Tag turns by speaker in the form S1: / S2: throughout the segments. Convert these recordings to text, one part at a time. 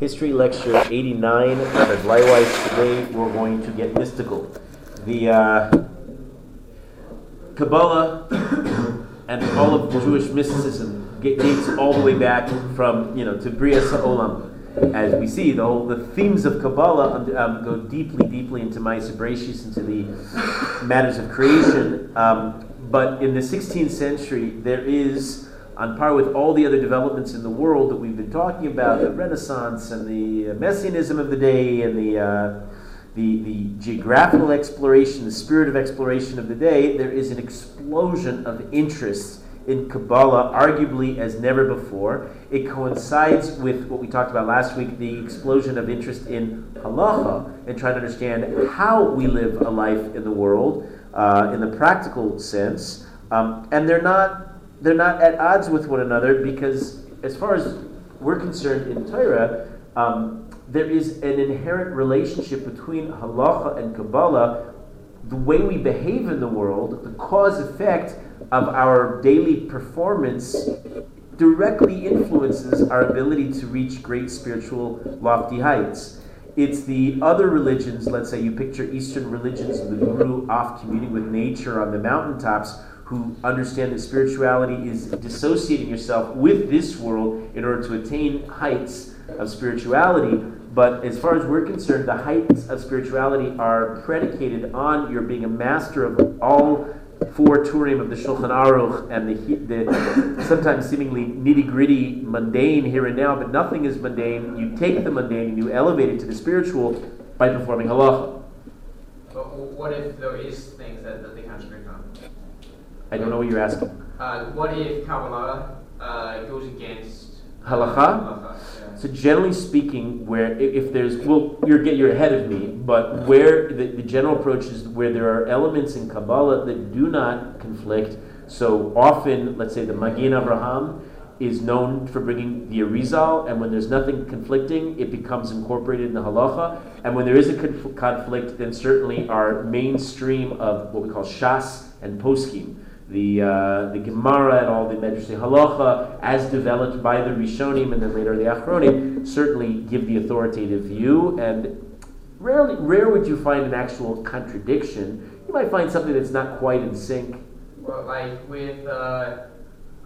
S1: History Lecture 89 of Bleiweiss. Today we're going to get mystical. The uh, Kabbalah and all of Jewish mysticism dates all the way back from, you know, to Bria Sa'olam. As we see, the, whole, the themes of Kabbalah um, go deeply, deeply into Ma'aseh Bereshis, into the matters of creation. Um, but in the 16th century, there is on par with all the other developments in the world that we've been talking about, the Renaissance and the uh, Messianism of the day and the, uh, the, the geographical exploration, the spirit of exploration of the day, there is an explosion of interest in Kabbalah, arguably as never before. It coincides with what we talked about last week the explosion of interest in halacha and trying to understand how we live a life in the world uh, in the practical sense. Um, and they're not they're not at odds with one another because, as far as we're concerned in Torah, um, there is an inherent relationship between halacha and Kabbalah. The way we behave in the world, the cause effect of our daily performance, directly influences our ability to reach great spiritual lofty heights. It's the other religions, let's say you picture Eastern religions, the guru off communing with nature on the mountaintops, who understand that spirituality is dissociating yourself with this world in order to attain heights of spirituality. But as far as we're concerned, the heights of spirituality are predicated on your being a master of all four turim of the Shulchan Aruch and the, the sometimes seemingly nitty gritty mundane here and now, but nothing is mundane. You take the mundane and you elevate it to the spiritual by performing halacha.
S2: But what if there is things that, that they contradict on?
S1: I don't know what you're asking.
S2: Uh, what if Kabbalah uh, goes against
S1: halacha? So generally speaking, where if there's well, you're get you're ahead of me, but where the, the general approach is where there are elements in Kabbalah that do not conflict. So often, let's say the Magen Avraham is known for bringing the Arizal, and when there's nothing conflicting, it becomes incorporated in the halacha. And when there is a conf- conflict, then certainly our mainstream of what we call shas and poskim the uh, the Gemara and all the Medrash Halacha, as developed by the Rishonim and then later the Achronim, certainly give the authoritative view. And rarely, rare would you find an actual contradiction. You might find something that's not quite in sync.
S2: Well, like with uh,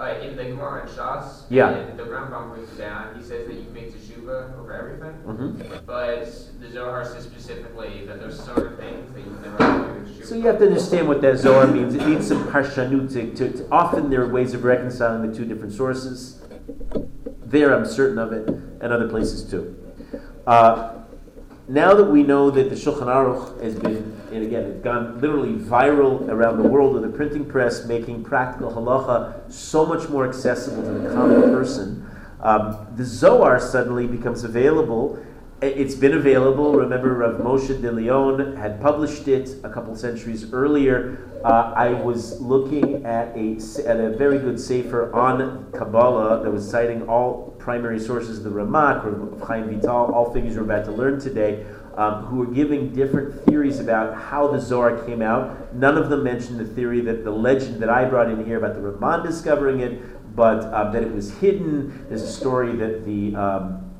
S2: uh, in the Gemara and Shas,
S1: Yeah.
S2: the Rambam breaks it down. He says that you make teshuva over everything,
S1: Mhm.
S2: but the Zohar says specifically that there's certain things that you never do.
S1: So you have to understand what that Zohar means. It needs some parshanut. To, to, to- often there are ways of reconciling the two different sources. There, I'm certain of it, and other places too. Uh, now that we know that the Shulchan Aruch has been, and again, it's gone literally viral around the world with the printing press, making practical halacha so much more accessible to the common person, um, the Zohar suddenly becomes available. It's been available. Remember, Rav Moshe de Leon had published it a couple centuries earlier. Uh, I was looking at a at a very good sefer on Kabbalah that was citing all primary sources, the Ramak, Rav Chaim Vital, all things we're about to learn today, um, who were giving different theories about how the Zohar came out. None of them mentioned the theory that the legend that I brought in here about the Ramban discovering it, but uh, that it was hidden. There's a story that the um,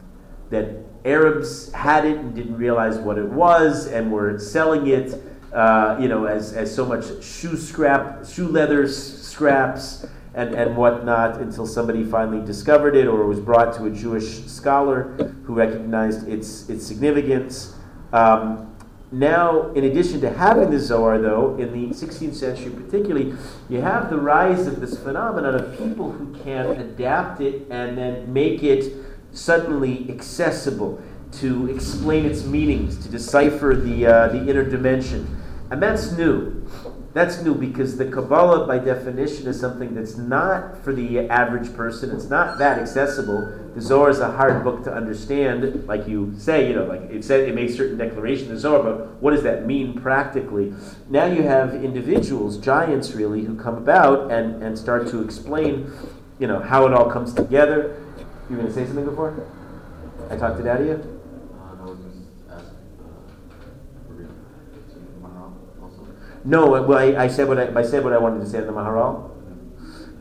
S1: that Arabs had it and didn't realize what it was and were selling it, uh, you know, as, as so much shoe scrap, shoe leather scraps and, and whatnot until somebody finally discovered it or was brought to a Jewish scholar who recognized its, its significance. Um, now, in addition to having the Zohar, though, in the 16th century particularly, you have the rise of this phenomenon of people who can adapt it and then make it suddenly accessible to explain its meanings, to decipher the, uh, the inner dimension. And that's new. That's new because the Kabbalah, by definition, is something that's not for the average person. It's not that accessible. The Zohar is a hard book to understand, like you say. You know, like it said, it makes certain declaration in the Zohar, but what does that mean practically? Now you have individuals, giants really, who come about and, and start to explain, you know, how it all comes together. You were going to say something before? I talked it out.
S3: Uh, I was just asking, uh, for real, to Maharal also.
S1: No, well, I, I said what I, I said what I wanted to say in the Maharal.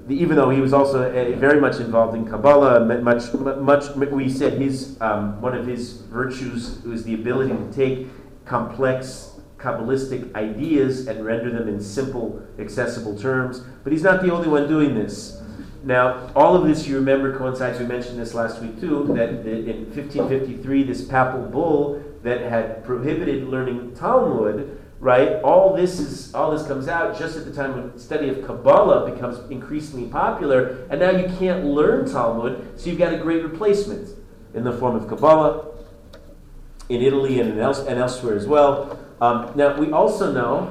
S1: even though he was also uh, very much involved in Kabbalah, much, much, we said his, um, one of his virtues was the ability to take complex Kabbalistic ideas and render them in simple, accessible terms. But he's not the only one doing this. Now, all of this, you remember, coincides, we mentioned this last week too, that in 1553, this papal bull that had prohibited learning Talmud, right? All this is all this comes out just at the time when study of Kabbalah becomes increasingly popular, and now you can't learn Talmud, so you've got a great replacement in the form of Kabbalah in Italy and, else, and elsewhere as well. Um, now we also know,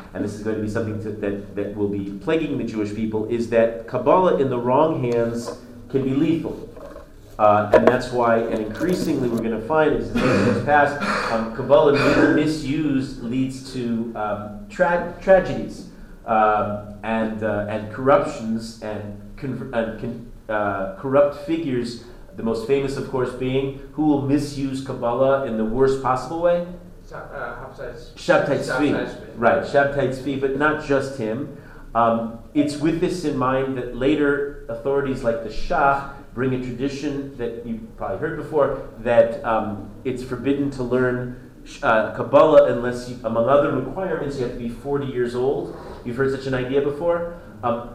S1: and this is going to be something to, that, that will be plaguing the Jewish people, is that Kabbalah in the wrong hands can be lethal. Uh, and that's why, and increasingly we're going to find as years pass, um, Kabbalah misused leads to um, tra- tragedies um, and, uh, and corruptions and, con- and con- uh, corrupt figures. The most famous, of course, being who will misuse Kabbalah in the worst possible way? Shabtai Tzvi. Right, Shabtai Tzvi, but not just him. Um, it's with this in mind that later authorities like the Shach bring a tradition that you've probably heard before that um, it's forbidden to learn uh, Kabbalah unless, you, among other requirements, you have to be 40 years old. You've heard such an idea before? Um,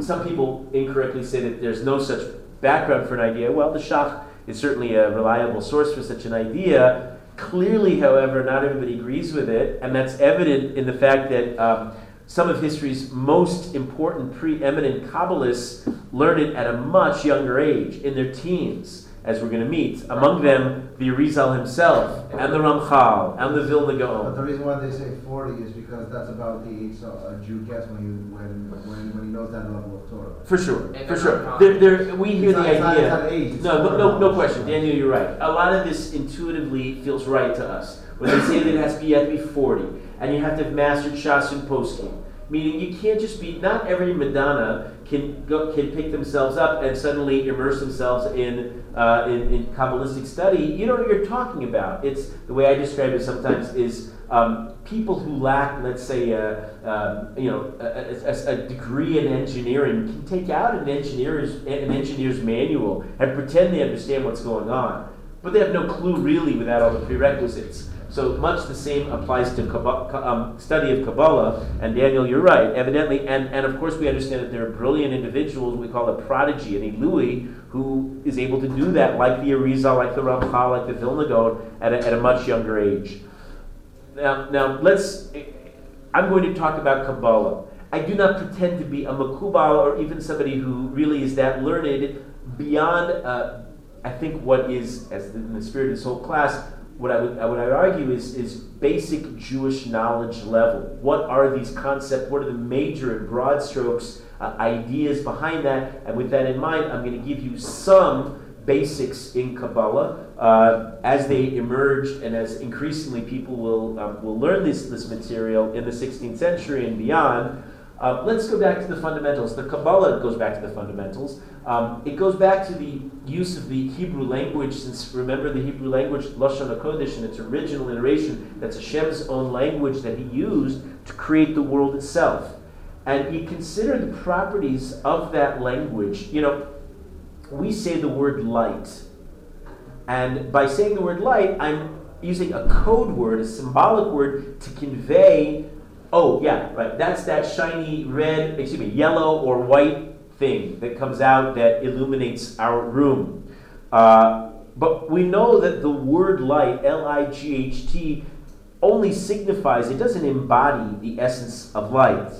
S1: some people incorrectly say that there's no such background for an idea. Well, the Shach is certainly a reliable source for such an idea. Clearly, however, not everybody agrees with it, and that's evident in the fact that um, some of history's most important preeminent Kabbalists learned it at a much younger age, in their teens, as we're going to meet. Among them, the Arizal himself, and the Ramchal, and the Vilna Gaon.
S4: But the reason why they say 40 is because that's about the age a Jew gets when he, when, when, when he knows that level of Torah.
S1: For sure, for sure. There, there, we hear
S4: it's
S1: the
S4: not,
S1: idea.
S4: Age,
S1: no, no, no, no question. Daniel, you're right. A lot of this intuitively feels right to us. When they say that it has to be, you have to be 40, and you have to have mastered Shas and Poskim. Meaning you can't just be, not every Madonna can, go, can pick themselves up and suddenly immerse themselves in, uh, in, in, Kabbalistic study. You know what you're talking about. It's, the way I describe it sometimes is um, people who lack, let's say, uh, uh, you know, a, a, a, degree in engineering can take out an engineer's, an engineer's manual and pretend they understand what's going on. But they have no clue really without all the prerequisites. So much the same applies to um, study of Kabbalah. And Daniel, you're right, evidently. And, and of course, we understand that there are brilliant individuals, we call a prodigy, an Ilui, who is able to do that, like the Arizal, like the Ramchal, like the Vilna Gaon, at a, at a much younger age. Now, now let's. I'm going to talk about Kabbalah. I do not pretend to be a Makubal or even somebody who really is that learned beyond, uh, I think, what is, as in the spirit of this whole class, what I would, what I would argue is, is basic Jewish knowledge level. What are these concepts? What are the major and broad strokes, uh, ideas behind that? And with that in mind, I'm going to give you some basics in Kabbalah uh, as they emerged and as increasingly people will, um, will learn this, this material in the 16th century and beyond. Uh, let's go back to the fundamentals. The Kabbalah goes back to the fundamentals. Um, it goes back to the use of the Hebrew language, since remember the Hebrew language, Lashon HaKodesh, in its original iteration, that's Hashem's own language that he used to create the world itself. And you consider the properties of that language. You know, we say the word light. And by saying the word light, I'm using a code word, a symbolic word, to convey Oh, yeah, right. That's that shiny red, excuse me, yellow or white thing that comes out that illuminates our room. Uh, but we know that the word light, L I G H T, only signifies, it doesn't embody the essence of light.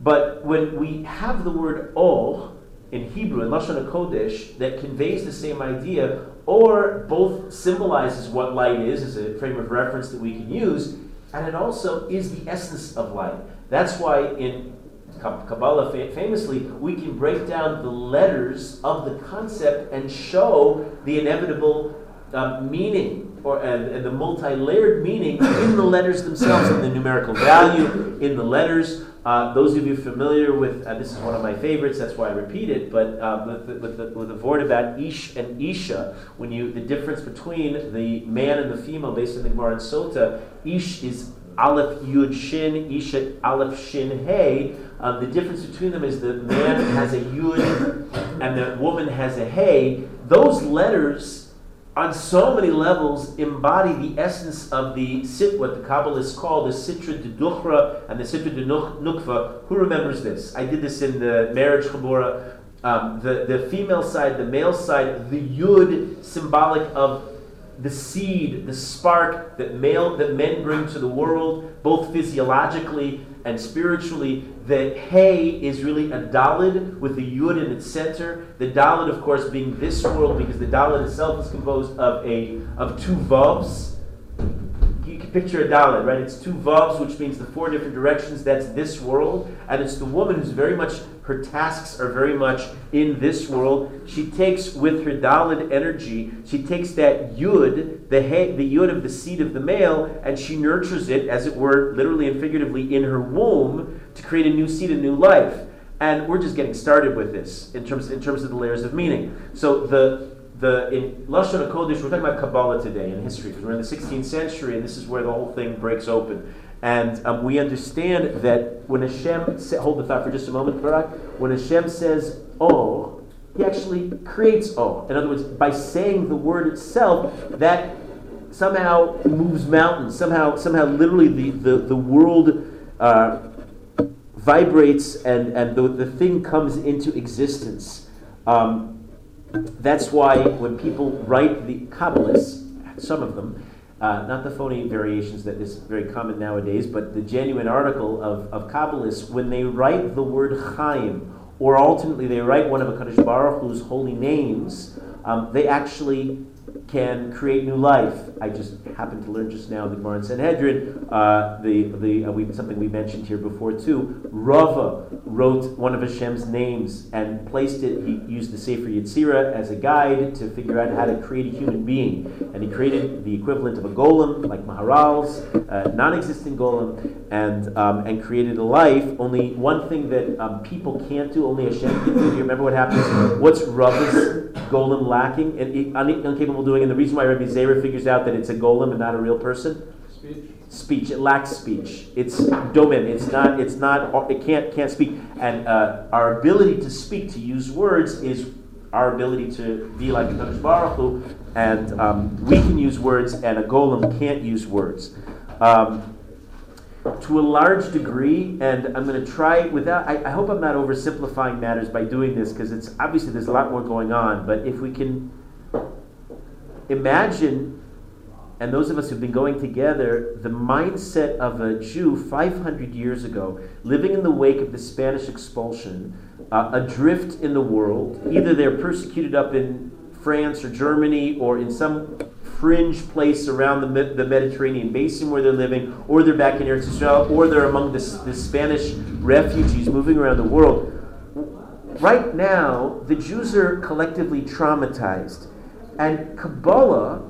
S1: But when we have the word or in Hebrew, in Lashon HaKodesh, that conveys the same idea, or both symbolizes what light is as a frame of reference that we can use, and it also is the essence of life. That's why in Kabbalah, famously, we can break down the letters of the concept and show the inevitable uh, meaning or and, and the multi-layered meaning in the letters themselves, in the numerical value in the letters. Uh, those of you familiar with uh, this is one of my favorites. That's why I repeat it. But uh, with, the, with, the, with the word about ish and isha, when you the difference between the man and the female based on the Gemara and Sota, ish is Aleph Yud Shin, Isha Aleph Shin Hey. Um, the difference between them is the man has a Yud and the woman has a Hey. Those letters, on so many levels, embody the essence of the sit, what the Kabbalists call the Sitra de Duchra and the Sitra de Nukva. Who remembers this? I did this in the marriage Chabura. Um, the, the female side, the male side, the Yud, symbolic of the seed, the spark that male that men bring to the world, both physiologically and spiritually. The Hay is really a Dalid with the Yud in its center. The Dalid, of course, being this world, because the Dalid itself is composed of a of two Vavs. Picture a Dalid, right? It's two Vavs, which means the four different directions. That's this world, and it's the woman who's very much her tasks are very much in this world. She takes with her Dalit energy, she takes that Yud, the, he, the Yud of the seed of the male, and she nurtures it, as it were, literally and figuratively, in her womb to create a new seed, a new life. And we're just getting started with this in terms, in terms of the layers of meaning. So the the in Lashon Hakodesh, we're talking about Kabbalah today in history because we're in the 16th century, and this is where the whole thing breaks open. And um, we understand that when Hashem, sa- hold the thought for just a moment, Barak, when Hashem says, oh, he actually creates oh. In other words, by saying the word itself, that somehow moves mountains. Somehow, somehow literally the, the, the world uh, vibrates and, and the, the thing comes into existence. Um, that's why when people write the Kabbalists, some of them, uh, not the phony variations that is very common nowadays, but the genuine article of, of Kabbalists, when they write the word Chaim, or ultimately they write one of a Kadosh Baruch Hu's holy names, um, they actually can create new life. I just happened to learn just now the Gemara in Sanhedrin, uh, the, the, uh, we, something we mentioned here before too. Rava wrote one of Hashem's names and placed it, he used the Sefer Yetzirah as a guide to figure out how to create a human being. And he created the equivalent of a golem, like Maharal's, uh, non existent golem, and, um, and created a life. Only one thing that um, people can't do, only Hashem can do. Do you remember what happens? What's Rava's golem lacking and incapable of doing? And the reason why Rabbi Zera figures out that it's a golem and not a real person?
S2: Speech.
S1: Speech. It lacks speech. It's domem. It's not. It's not. It can't can't speak. And uh, our ability to speak, to use words, is our ability to be like Kadosh Baruch Hu, and um, we can use words, and a golem can't use words. Um, to a large degree, and I'm going to try without. I, I hope I'm not oversimplifying matters by doing this because it's obviously there's a lot more going on. But if we can imagine, and those of us who've been going together, the mindset of a Jew 500 years ago, living in the wake of the Spanish expulsion, uh, adrift in the world. Either they're persecuted up in France or Germany or in some fringe place around the, the Mediterranean basin where they're living, or they're back in Eretz Israel, or they're among the, the Spanish refugees moving around the world. Right now, the Jews are collectively traumatized. And Kabbalah,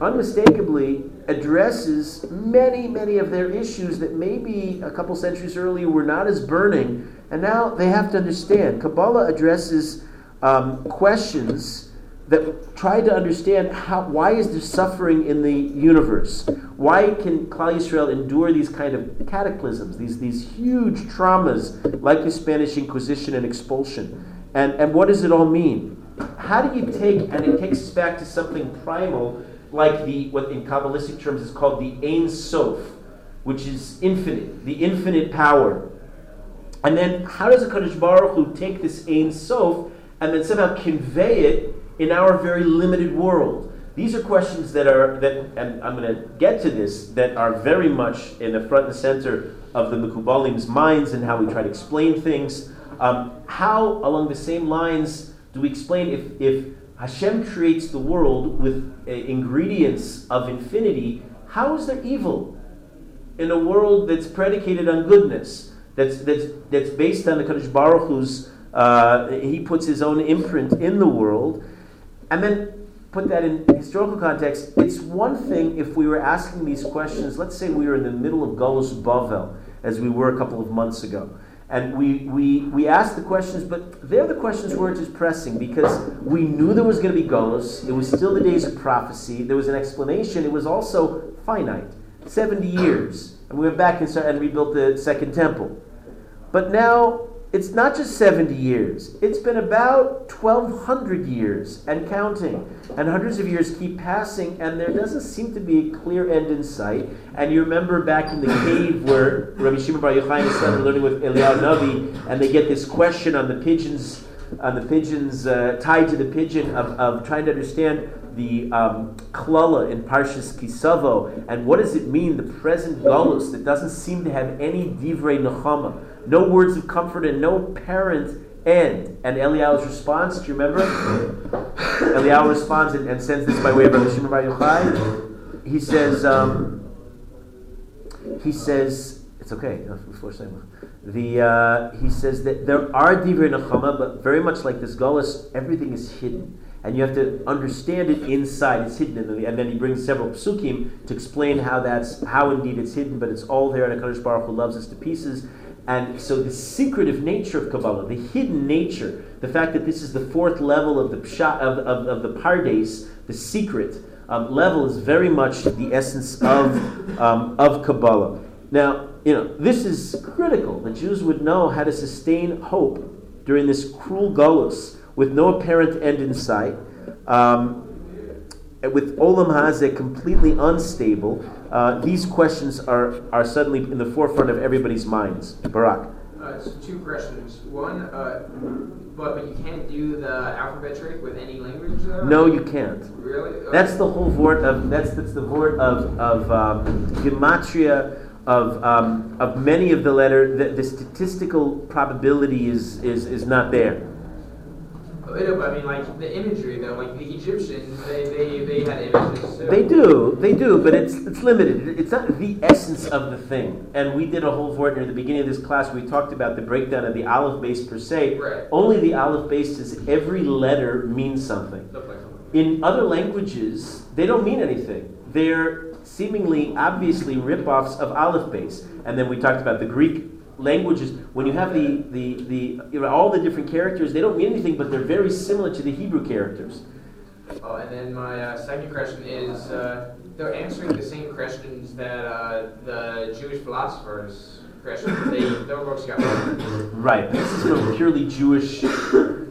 S1: unmistakably, addresses many, many of their issues that maybe a couple centuries earlier were not as burning, and now they have to understand. Kabbalah addresses um, questions that try to understand how, why is there suffering in the universe? Why can Klal Yisrael endure these kind of cataclysms, these, these huge traumas like the Spanish Inquisition and expulsion? And, and what does it all mean? How do you take, and it takes us back to something primal, like the what in Kabbalistic terms is called the Ein Sof, which is infinite, the infinite power. And then how does a Kadosh Baruch Hu take this Ein Sof and then somehow convey it in our very limited world? These are questions that are that, and I'm going to get to this, that are very much in the front and center of the Mekubalim's minds and how we try to explain things. Um, how, along the same lines, do we explain if, if Hashem creates the world with uh, ingredients of infinity, how is there evil in a world that's predicated on goodness, that's, that's, that's based on the Kadosh Baruch Hu's, uh, he puts his own imprint in the world, and then put that in historical context, it's one thing if we were asking these questions, let's say we were in the middle of Golos Bavel, as we were a couple of months ago. And we, we, we asked the questions, but there the questions weren't as pressing because we knew there was going to be Golos. It was still the days of prophecy. There was an explanation. It was also finite 70 years. And we went back and, started, and rebuilt the second temple. But now it's not just 70 years, it's been about 1,200 years and counting. And hundreds of years keep passing, and there doesn't seem to be a clear end in sight. And you remember back in the cave where Rabbi Shimon Bar Yochai are learning with Eliyahu Navi, and they get this question on the pigeons, on the pigeons uh, tied to the pigeon of, of trying to understand the um, klala in Parshas Kisavo, and what does it mean, the present galus that doesn't seem to have any divrei nechama, no words of comfort and no parent end. And Eliyahu's response, do you remember? Eliyahu responds and, and, sends this by way of Rabbi Shimon Bar Yochai. He says, um, he says, it's okay. The uh, he says that there are divrei nechama, but very much like this galus, everything is hidden and you have to understand it inside. It's hidden, the, and then he brings several psukim to explain how that's how indeed it's hidden, but it's all there. And Hakadosh Baruch Hu loves us to pieces. And so the secretive nature of Kabbalah, the hidden nature, the fact that this is the fourth level of the pshat, of, of, of the pardes, the secret um, level, is very much the essence of um, of Kabbalah. Now, you know this is critical. The Jews would know how to sustain hope during this cruel galus with no apparent end in sight, um, with Olam Hazeh completely unstable, uh, these questions are, are suddenly in the forefront of everybody's minds. Barak.
S2: Uh, so two questions. One, uh, but but you can't do the alphabet trick with any language. Though?
S1: No, you can't.
S2: Really? Okay.
S1: That's the whole word of that's that's the word of of um, gematria of um, of many of the letter. The, the statistical probability is is is not there.
S2: I mean, like the imagery though, like the Egyptians, they, they, they had images. So.
S1: They do, they do, but it's it's limited. It's not the essence of the thing. And we did a whole vort near the beginning of this class. We talked about the breakdown of the aleph beis per se.
S2: Right.
S1: Only the aleph beis is every letter means something. In other languages, they don't mean anything. They're seemingly, obviously, rip-offs of aleph beis. And then we talked about the Greek languages, when you have the, the, the you know, all the different characters, they don't mean anything, but they're very similar to the Hebrew characters.
S2: Oh, and then my uh, second question is uh, they're answering the same questions that uh, the Jewish philosophers questions. They, their books got
S1: Right. This is purely Jewish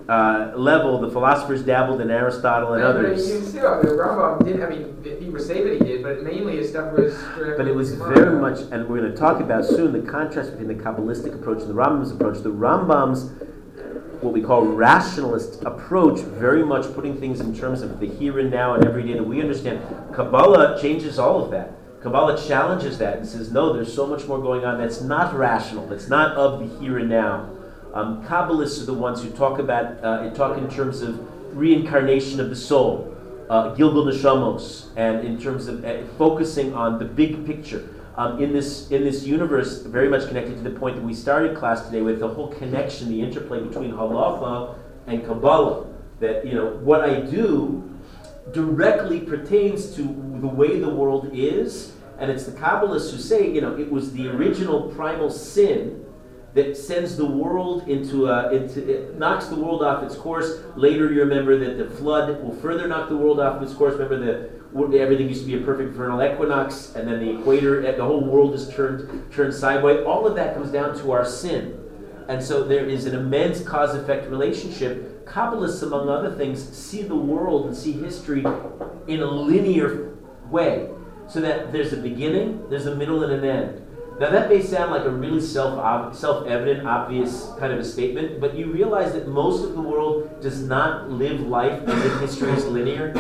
S1: uh, level. The philosophers dabbled in Aristotle and others.
S2: You see, I mean, Rambam did. I mean, people say that he did, but mainly his stuff was.
S1: But it was very much, and we're going to talk about soon the contrast between the Kabbalistic approach and the Rambam's approach. The Rambam's what we call rationalist approach, very much putting things in terms of the here and now and every day that we understand. Kabbalah changes all of that. Kabbalah challenges that and says, no, there's so much more going on that's not rational, that's not of the here and now. Um, Kabbalists are the ones who talk about, uh, talk in terms of reincarnation of the soul, uh, Gilgul Neshamos, and in terms of uh, focusing on the big picture. Um, in this in this universe, very much connected to the point that we started class today with the whole connection, the interplay between halacha and Kabbalah. That you know what I do directly pertains to the way the world is, and it's the Kabbalists who say you know it was the original primal sin that sends the world into, a, into it knocks the world off its course. Later, you remember that the flood will further knock the world off its course. Remember the everything used to be a perfect vernal equinox, and then the equator, the whole world is turned turned sideways. All of that comes down to our sin, and so there is an immense cause effect relationship. Kabbalists, among other things, see the world and see history in a linear way, so that there's a beginning, there's a middle, and an end. Now that may sound like a really self self evident, obvious kind of a statement, but you realize that most of the world does not live life as if history is linear.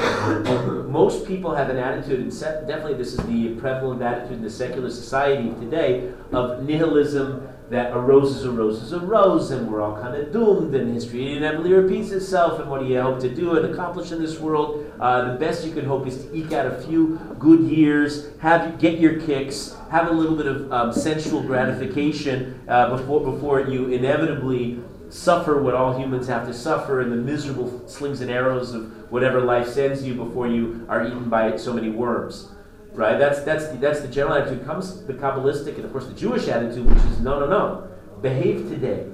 S1: most people have an attitude, and definitely this is the prevalent attitude in the secular society today, of nihilism that a rose is a rose is a rose, and we're all kind of doomed, and history inevitably repeats itself, and what do you hope to do and accomplish in this world? Uh, the best you can hope is to eke out a few good years, have get your kicks, have a little bit of um, sensual gratification uh, before, before you inevitably suffer what all humans have to suffer in the miserable slings and arrows of whatever life sends you before you are eaten by so many worms right? That's that's the, that's the general attitude. Comes the Kabbalistic and of course the Jewish attitude, which is no, no, no. Behave today.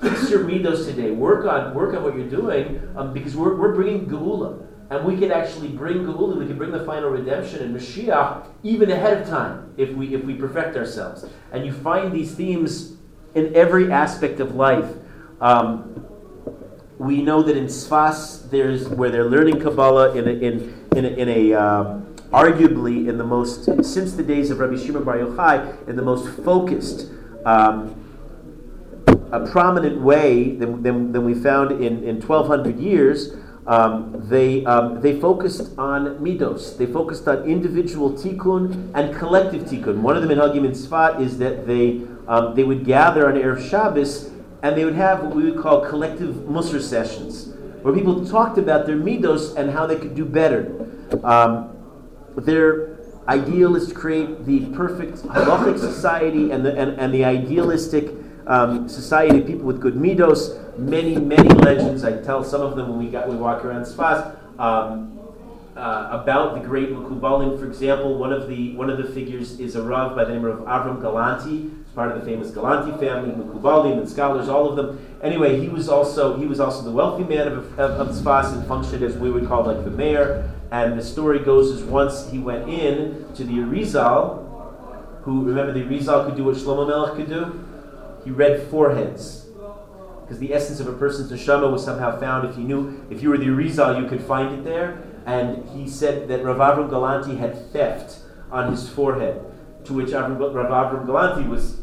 S1: Fix your midos today. Work on work on what you're doing um, because we're, we're bringing geula. And we can actually bring Geula, we could bring the final redemption and Mashiach even ahead of time if we if we perfect ourselves. And you find these themes in every aspect of life. Um, we know that in Sfas, there's where they're learning Kabbalah in a, in in a, in a um, arguably in the most since the days of Rabbi Shimon Bar Yochai in the most focused. Um, a prominent way than, than, than we found in, in 1200 years, um, they, um, they focused on midos. They focused on individual tikkun and collective tikkun. One of the minhagim in Sfat is that they, um, they would gather on Erev Shabbos and they would have what we would call collective mussar sessions, where people talked about their midos and how they could do better. Um, their ideal is to create the perfect halachic society and the, and, and the idealistic um, society people with good midos. Many, many legends. I tell some of them when we got we walk around Sfas. Um, uh, about the great Mekubalim, for example, one of the one of the figures is a Rav by the name of Avram Galanti. Part of the famous Galanti family, Mekubalim and scholars, all of them. Anyway, he was also he was also the wealthy man of, of, of Sfas and functioned as we would call like the mayor. And the story goes is once he went in to the Arizal, who remember the Arizal could do what Shlomo Melech could do he read foreheads. Because the essence of a person's neshama was somehow found if you knew, if you were the Rizal, you could find it there. And he said that Rav Avram Galanti had theft on his forehead, to which Rav Avram Galanti was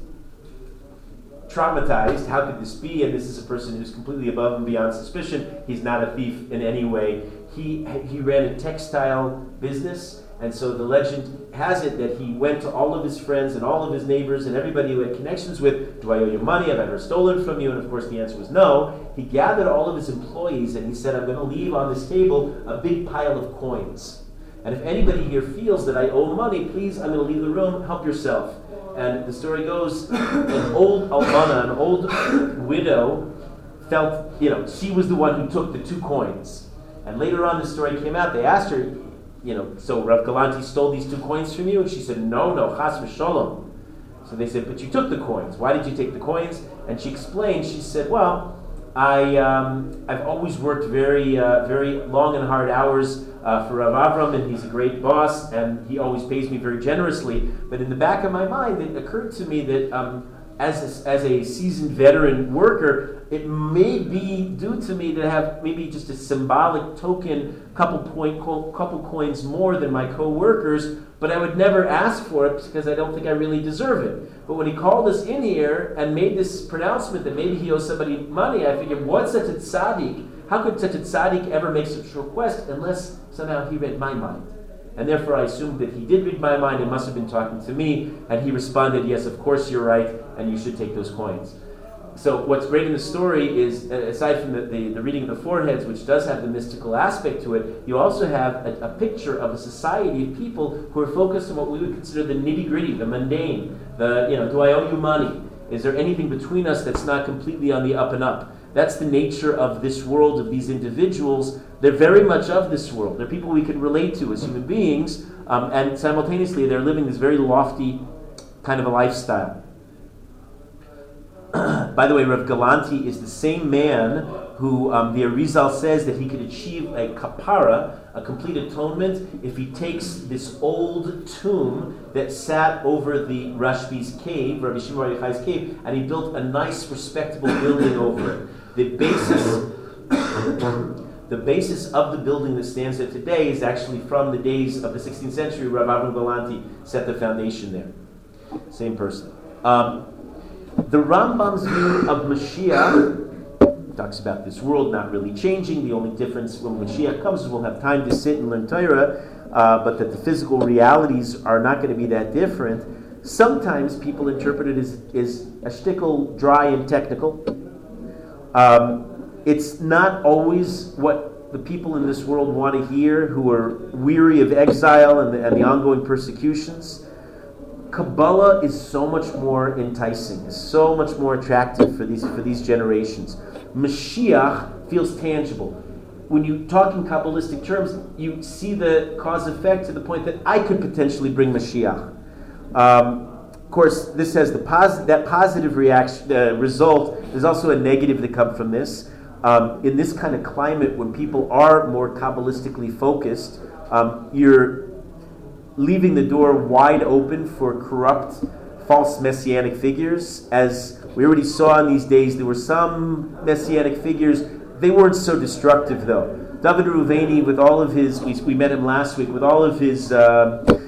S1: traumatized. How could this be? And this is a person who's completely above and beyond suspicion. He's not a thief in any way. He, he ran a textile business and so the legend has it that he went to all of his friends and all of his neighbors and everybody who had connections with, Do I owe you money? Have I ever stolen from you? And of course the answer was no. He gathered all of his employees and he said, I'm going to leave on this table a big pile of coins. And if anybody here feels that I owe money, please, I'm going to leave the room, help yourself. And the story goes, an old almana, an old widow, felt, you know, she was the one who took the two coins. And later on, the story came out. They asked her, you know, so Rav Galanti stole these two coins from you? And she said, no, no, chas v'sholom. So they said, but you took the coins. Why did you take the coins? And she explained, she said, well, I, um, I've always worked very, uh, very long and hard hours uh, for Rav Avram, and he's a great boss, and he always pays me very generously. But in the back of my mind, it occurred to me that um, as a, as a seasoned veteran worker, it may be due to me to have maybe just a symbolic token, couple point, couple coins more than my co-workers, but I would never ask for it because I don't think I really deserve it. But when he called us in here and made this pronouncement that maybe he owes somebody money, I figured, what's such a tzaddik? How could such a tzaddik ever make such a request unless somehow he read my mind? And therefore, I assumed that he did read my mind and must have been talking to me. And he responded, Yes, of course you're right, and you should take those coins. So, what's great in the story is, uh, aside from the, the, the, reading of the foreheads, which does have the mystical aspect to it, you also have a, a picture of a society of people who are focused on what we would consider the nitty gritty, the mundane. The, you know, do I owe you money? Is there anything between us that's not completely on the up and up? That's the nature of this world, of these individuals they're very much of this world. They're people we can relate to as human beings, um, and simultaneously they're living this very lofty kind of a lifestyle. By the way, Rav Galanti is the same man who um, the Arizal says that he could achieve a kapara, a complete atonement, if he takes this old tomb that sat over the Rashbi's cave, Rabbi Shimon Yochai's cave, and he built a nice, respectable building over it. The basis the basis of the building that stands there today is actually from the days of the 16th century. Rav Avram Galanti set the foundation there. Same person. Um, the Rambam's view of Mashiach talks about this world not really changing. The only difference when Mashiach comes is we'll have time to sit and learn Torah, uh, but that the physical realities are not going to be that different. Sometimes people interpret it as, as a shtickle dry and technical. Um, it's not always what the people in this world want to hear who are weary of exile and the, and the ongoing persecutions. Kabbalah is so much more enticing, is so much more attractive for these, for these generations. Mashiach feels tangible. When you talk in Kabbalistic terms, you see the cause effect to the point that I could potentially bring Mashiach. Um, course, this has the pos- that positive reaction result. There's also a negative that comes from this um, in this kind of climate, when people are more Kabbalistically focused, um, you're leaving the door wide open for corrupt, false messianic figures. As we already saw in these days, there were some messianic figures. They weren't so destructive, though. David Reuveni, with all of his, we, we met him last week, with all of his. Uh,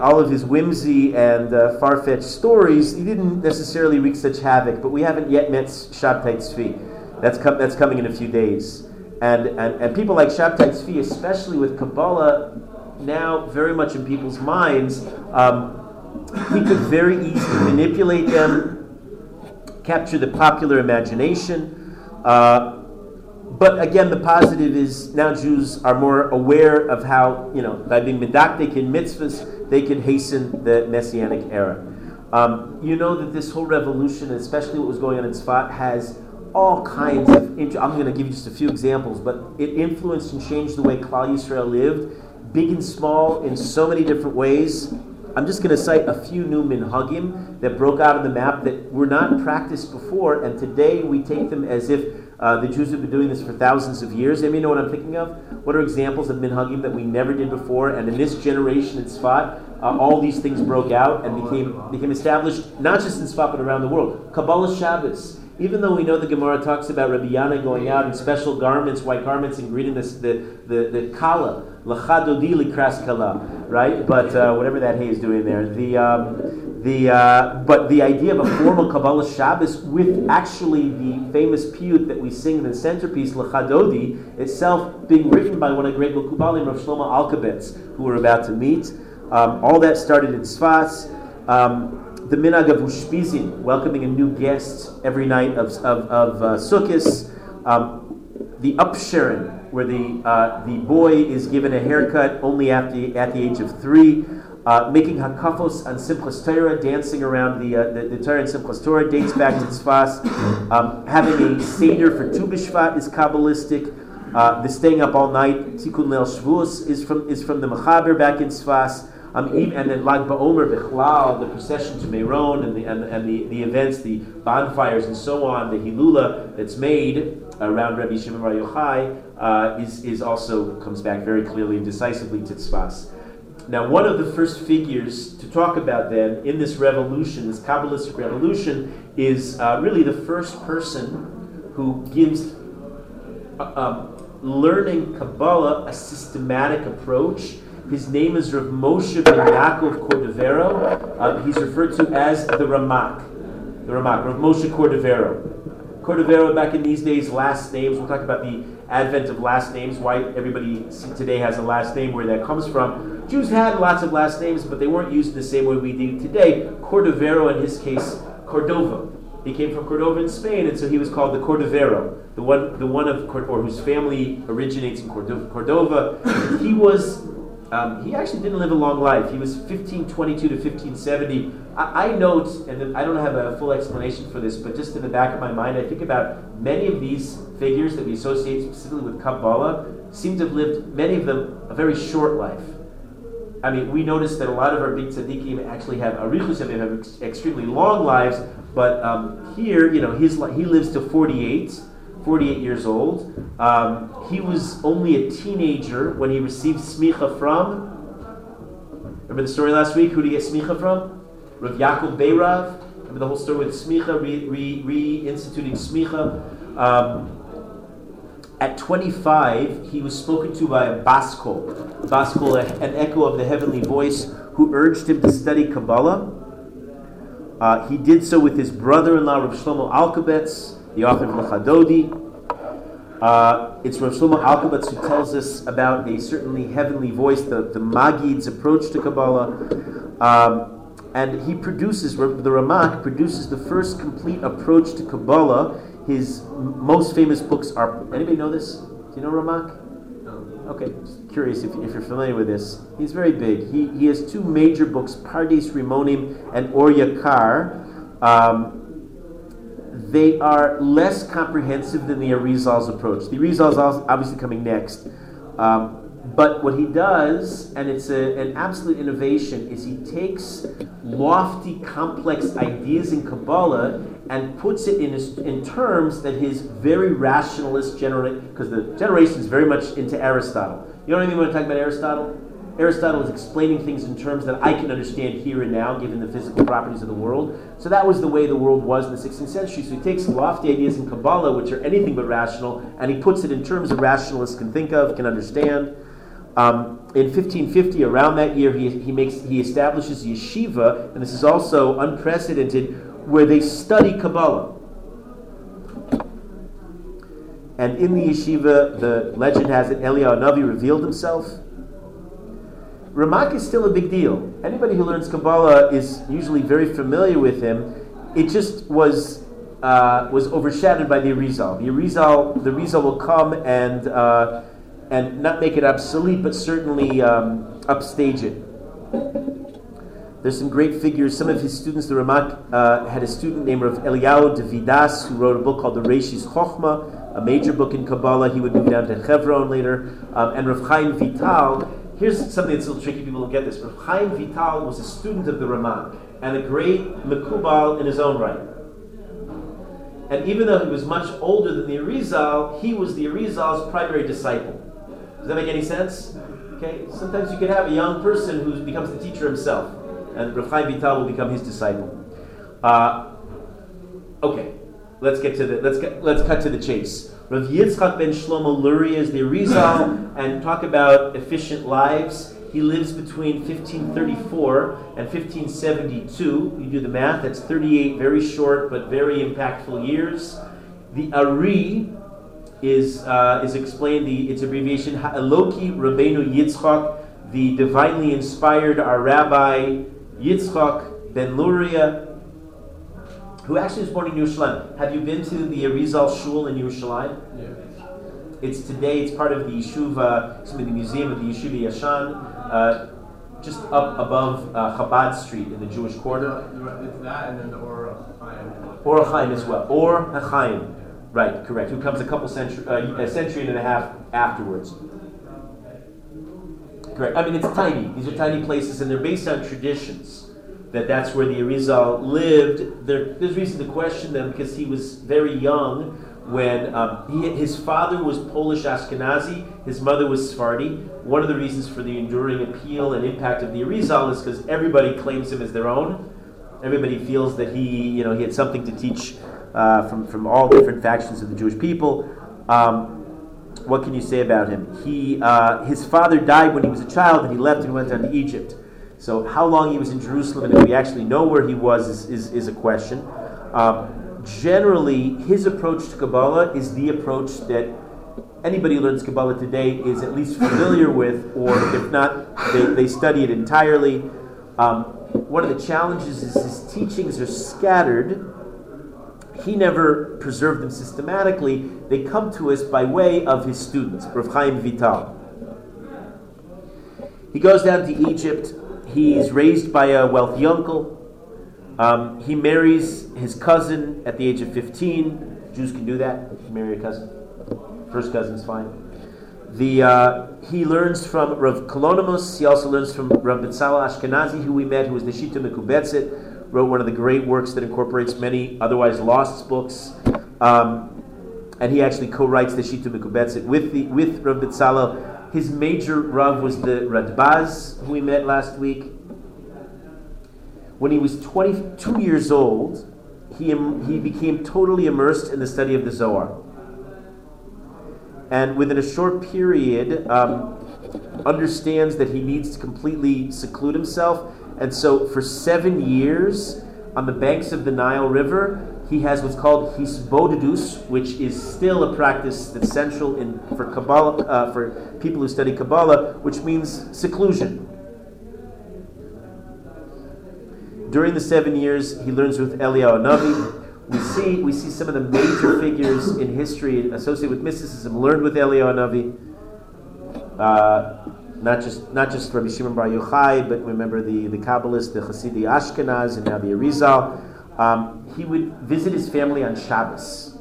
S1: all of his whimsy and uh, far-fetched stories, he didn't necessarily wreak such havoc. But we haven't yet met Shabtai Tzvi. That's, com- that's coming in a few days. And, and, and people like Shabtai Tzvi, especially with Kabbalah now very much in people's minds, um, he could very easily manipulate them, capture the popular imagination. Uh, but again, the positive is now Jews are more aware of how, you know, by being medactic in mitzvahs, they can hasten the messianic era. Um, you know that this whole revolution, especially what was going on in Tzfat, has all kinds of. Int- I'm going to give you just a few examples, but it influenced and changed the way Klal Yisrael lived, big and small, in so many different ways. I'm just going to cite a few new minhagim that broke out of the map that were not practiced before, and today we take them as if uh, the Jews have been doing this for thousands of years. Anybody know what I'm thinking of? What are examples of minhagim that we never did before? And in this generation in Tzfat, uh, all these things broke out and became became established not just in Tzfat but around the world. Kabbalah Shabbos even though we know the Gemara talks about Rabbi Yannai going out in special garments, white garments, and greeting this, the, the, the kala, lachadodi likras kala, right? But uh, whatever that hay is doing there. The, um, the, uh, but the idea of a formal Kabbalah Shabbos with actually the famous piyut that we sing in the centerpiece, Lachadodi, itself being written by one of the great Mekubalim, Rav Shlomo Alkabetz, who we're about to meet. Um, all that started in Sfas. Um, the minhag of Ushpizin, welcoming a new guest every night of, of, of uh, Sukkot, um, the upsherin, where the, uh, the boy is given a haircut only at the, at the age of three, uh, making hakafos on Simchas Torah, dancing around the, uh, the, the Torah and Simchas Torah, dates back to Tzfas. Um, having a Seder for Tu B'Shvat is Kabbalistic. Uh, the staying up all night, Tikkun Leil Shavuos, is from, is from the Mechaber back in Tzfas. And then Lag BaOmer, Bichlal, the procession to Meron, and the, and, and the, the events, the bonfires, and so on, the Hilula that's made around Rabbi Shimon Bar Yochai uh, is, is also comes back very clearly and decisively to Tzfas. Now, one of the first figures to talk about then in this revolution, this Kabbalistic revolution, is uh, really the first person who gives uh, um, learning Kabbalah a systematic approach his name is Rav Moshe ben Yaakov Cordovero. Uh, he's referred to as the Ramak. The Ramak, Rav Moshe Cordovero. Cordovero, back in these days, last names, we'll talk about the advent of last names, why everybody today has a last name, where that comes from. Jews had lots of last names, but they weren't used the same way we do today. Cordovero, in his case, Cordova. He came from Cordova in Spain, and so he was called the Cordovero, the one, the one of or whose family originates in. Cordova. He was um, he actually didn't live a long life. He was 1522 to 1570. I, I note, and I don't have a full explanation for this, but just in the back of my mind, I think about many of these figures that we associate specifically with Kabbalah seem to have lived, many of them, a very short life. I mean, we notice that a lot of our big tzaddikim actually have arichus have ex- extremely long lives, but um, here, you know, his he lives to 48 48 years old. Um, he was only a teenager when he received smicha from. Remember the story last week? Who did he get smicha from? Rav Yaakov Beirav. Remember the whole story with smicha, re, re, reinstituting smicha. Um, at 25, he was spoken to by a Baskol, Baskol, an echo of the heavenly voice, who urged him to study Kabbalah. Uh, he did so with his brother-in-law, Rav Shlomo Alkabetz, the author of Lachadodi. Uh, it's Rav Shlomo Alkabetz who tells us about a certainly heavenly voice, the, the Magid's approach to Kabbalah. Um, and he produces, the Ramak produces the first complete approach to Kabbalah. His most famous books are, anybody know this? Do you know Ramak? Okay, just curious if, if you're familiar with this. He's very big. He, he has two major books, Pardes Rimonim and Or Yakar. Um, they are less comprehensive than the Arizal's approach. The Arizal's obviously coming next. Um, But what he does, and it's a, an absolute innovation, is he takes lofty, complex ideas in Kabbalah and puts it in, his, in terms that his very rationalist generation, because the generation is very much into Aristotle. You know anything want to talk about Aristotle? Aristotle is explaining things in terms that I can understand here and now, given the physical properties of the world. So that was the way the world was in the 16th century. So he takes lofty ideas in Kabbalah, which are anything but rational, and he puts it in terms that rationalists can think of, can understand. Um, in 1550, around that year, he, he makes he establishes yeshiva, and this is also unprecedented, where they study Kabbalah. And in the yeshiva, the legend has it, Eliyahu Navi revealed himself. Ramak is still a big deal. Anybody who learns Kabbalah is usually very familiar with him. It just was uh, was overshadowed by the Arizal. The Arizal, the Arizal will come and uh, and not make it obsolete, but certainly um, upstage it. There's some great figures. Some of his students, the Ramak, uh, had a student named Rav Eliyahu de Vidas, who wrote a book called the Reshis Chochma, a major book in Kabbalah. He would move down to Hebron later. Um, and Rav Chaim Vital, here's something that's a little tricky, people don't get this. but Chaim Vital was a student of the Ramak, and a great Mekubal in his own right. And even though he was much older than the Arizal, he was the Arizal's primary disciple. Does that make any sense? Okay, sometimes you can have a young person who becomes the teacher himself, and Rav Chaim Vital will become his disciple. Uh, okay, let's get to the let's get let's cut to the chase. Rav Yitzchak ben Shlomo Luria is the Arizal, and talk about efficient lives. He lives between 1534 and 1572. You do the math, that's 38 very short but very impactful years. The Ari is, uh, is explained, the, its abbreviation, Ha'eloki Rabbeinu Yitzchak, the divinely inspired, our Rabbi Yitzchak ben Luria, who actually was born in Yerushalayim. Have you been to the Arizal Shul in Yerushalayim?
S2: Yeah.
S1: It's today, it's part of the Yeshuva, excuse me, the Museum of the Yeshuva Yashan, uh, just up above uh, Chabad Street in the Jewish quarter.
S3: It's that and then the Or Chaim.
S1: Or Chaim as well. Or Chaim. Right, correct. Who comes a couple century, uh, a century and a half afterwards. Correct. I mean, it's tiny. These are tiny places, and they're based on traditions. That that's where the Arizal lived. There, there's reason to question them because he was very young when um, he, his father was Polish Ashkenazi, his mother was Sephardi. One of the reasons for the enduring appeal and impact of the Arizal is because everybody claims him as their own. Everybody feels that he, you know, he had something to teach uh, from, from all different factions of the Jewish people. Um, what can you say about him? He, uh, his father died when he was a child, and he left and went down to Egypt. So, how long he was in Jerusalem and if we actually know where he was is, is, is a question. Um, generally, his approach to Kabbalah is the approach that anybody who learns Kabbalah today is at least familiar with, or if not, they, they study it entirely. Um, one of the challenges is his teachings are scattered he never preserved them systematically. They come to us by way of his students, Rav Chaim Vital. He goes down to Egypt. He's raised by a wealthy uncle. Um, he marries his cousin at the age of 15. Jews can do that. Marry a cousin. First cousin's fine. The, uh, he learns from Rav Kalonymus. He also learns from Rav Betzalel Ashkenazi, who we met, who was the Shita Mekubetzet wrote one of the great works that incorporates many otherwise lost books. Um, and he actually co-writes the Shita Mekubetzet with the with Rav Betzalel. His major Rav was the Radbaz, who we met last week. When he was 22 years old, he, he became totally immersed in the study of the Zohar. And within a short period, um, understands that he needs to completely seclude himself and so for seven years on the banks of the Nile River, he has what's called hisbodedus, which is still a practice that's central in for Kabbalah uh, for people who study Kabbalah, which means seclusion. During the seven years, he learns with Eliyahu Navi. We see we see some of the major figures in history associated with mysticism learned with Eliyahu Navi. Uh, not just not just Rabbi Shimon Bar Yochai, but remember the the Kabbalist, the Hasidei Ashkenaz, and now the Arizal. Um, he would visit his family on Shabbos,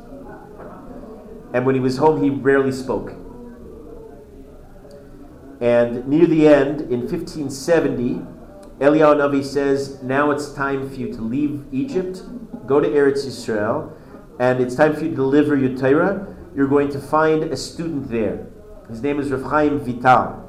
S1: and when he was home, he rarely spoke. and near the end, in 1570, Eliyahu Navi says, Now it's time for you to leave Egypt, go to Eretz Yisrael, and it's time for you to deliver your Torah. You're going to find a student there. His name is Rav Chaim Vital.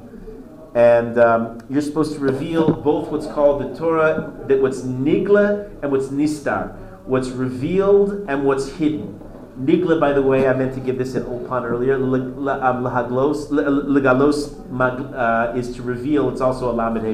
S1: And um, you're supposed to reveal both what's called the Torah, that what's nigla and what's nistar, what's revealed and what's hidden. Nigla, by the way, I meant to give this at Ulpan earlier. um, legalos uh, is to reveal. It's also a lamed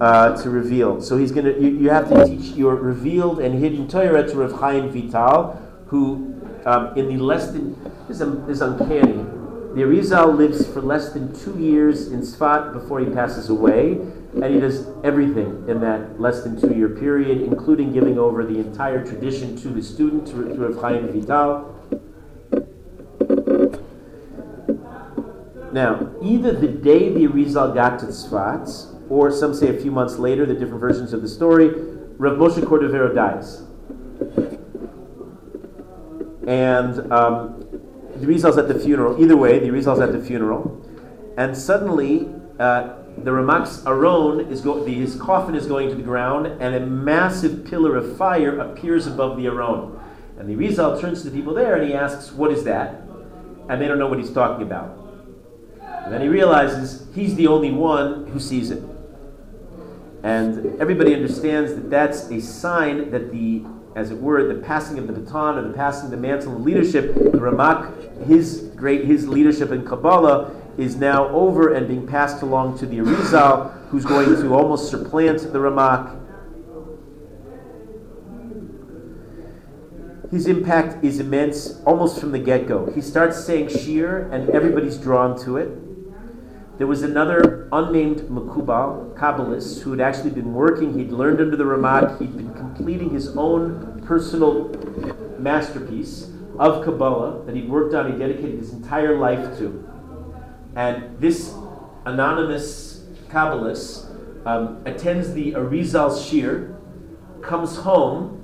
S1: uh, to reveal. So he's gonna. You, you, have to teach your revealed and hidden Torah to Rav Chaim Vital, who um, in the less than is, is uncanny. The Arizal lives for less than two years in Sfat before he passes away, and he does everything in that less than two year period, including giving over the entire tradition to the student, to, to Rav Chaim Vital. Now, either the day the Arizal got to Tzfat, or some say a few months later, the different versions of the story, Rav Moshe Cordovero dies. And um, Rizal's at the funeral. Either way, the Rizal's at the funeral. And suddenly, uh, the Ramak's Aron is go- the, his coffin is going to the ground, and a massive pillar of fire appears above the Aron. And the Rizal turns to the people there and he asks, What is that? And they don't know what he's talking about. And then he realizes he's the only one who sees it. And everybody understands that that's a sign that the, as it were, the passing of the baton or the passing of the mantle of leadership, the Ramak, his great, his leadership in Kabbalah is now over and being passed along to the Arizal, who's going to almost supplant the Ramak. His impact is immense almost from the get go. He starts saying Shiur, and everybody's drawn to it. There was another unnamed Mekubal, Kabbalist, who had actually been working, he'd learned under the Ramak, he'd been completing his own personal masterpiece of Kabbalah that he'd worked on, he dedicated his entire life to. And this anonymous Kabbalist um, attends the Arizal Shiur, comes home,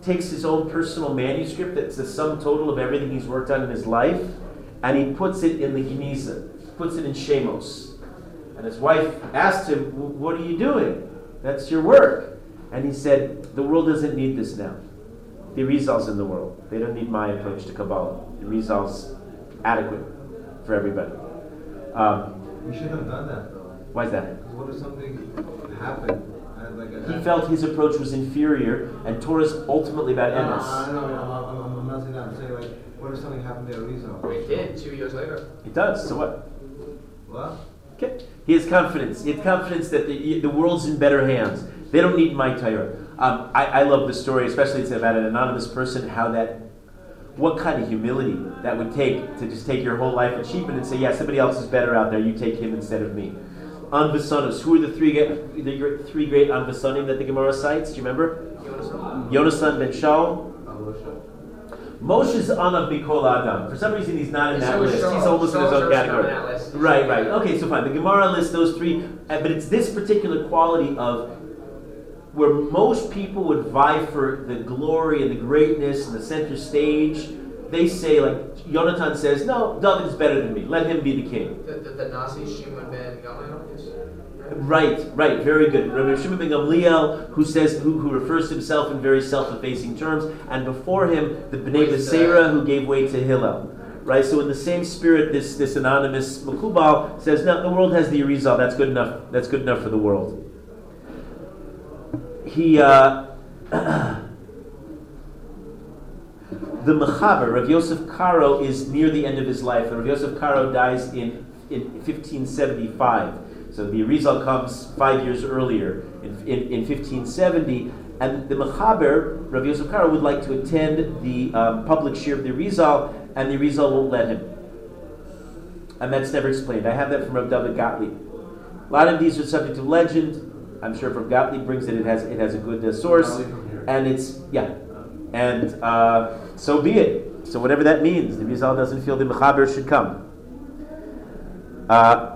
S1: takes his own personal manuscript that's the sum total of everything he's worked on in his life, and he puts it in the Geniza puts it in Shemos. And his wife asked him, What are you doing? That's your work. And he said, The world doesn't need this now. The Rizal's in the world. They don't need my approach to Kabbalah. The Rizal's adequate for everybody. Um,
S4: you should have done that though.
S1: Why is that?
S4: What if something happened? Like a,
S1: he felt his approach was inferior, and Torah's ultimately about
S4: no,
S1: emes.
S4: No, no, no, I'm, I'm, I'm not saying that. I'm saying like, what if something happened to Arizal?
S2: It did two years later.
S1: It does. So what?
S4: What?
S1: Okay. He has confidence. He has confidence that the, the world's in better hands. They don't need my Torah. Um, I, I love the story, especially it's about an anonymous person, how that, what kind of humility that would take to just take your whole life and cheapen and say, yeah, somebody else is better out there, you take him instead of me. Anvasonos, who are the three, the three great Anvasonim that the Gemara cites? Do you remember? Yonasan ben Shaul, Moshe's Anav Mikol Adam. For some reason, he's not in that
S2: So
S1: list.
S2: is
S1: He's
S2: Shaul.
S1: almost in his own category.
S2: on.
S1: Right, right. Okay, so fine. The Gemara lists those three, uh, but it's this particular quality of where most people would vie for the glory and the greatness and the center stage. They say, like Jonathan says, no, David's better than me. Let him be the king.
S2: The, the, the Nasi Shimon ben Gamliel.
S1: Right, right, very good. Rabbi Shimon ben Gamliel, who says, who, who refers to himself in very self-effacing terms, and before him, the Bnei Beseira, who gave way to Hillel. Right, so in the same spirit, this this anonymous Mekubal says, "No, the world has the Arizal. That's good enough. That's good enough for the world." He, uh, the Mechaber, Rav Yosef Karo, is near the end of his life. Rav Yosef Karo dies in in 1575. So the Arizal comes five years earlier in, in, in 1570, and the Mechaber, Rav Yosef Karo, would like to attend the um, public shiur of the Arizal, and the Arizal won't let him. And that's never explained. I have that from Rav David Gottlieb. A lot of these are subject to legend. I'm sure if Rav Gottlieb brings it, it has it has a good uh, source, and it's yeah, and uh, so be it. So whatever that means, the Arizal doesn't feel the Mechaber should come. Uh,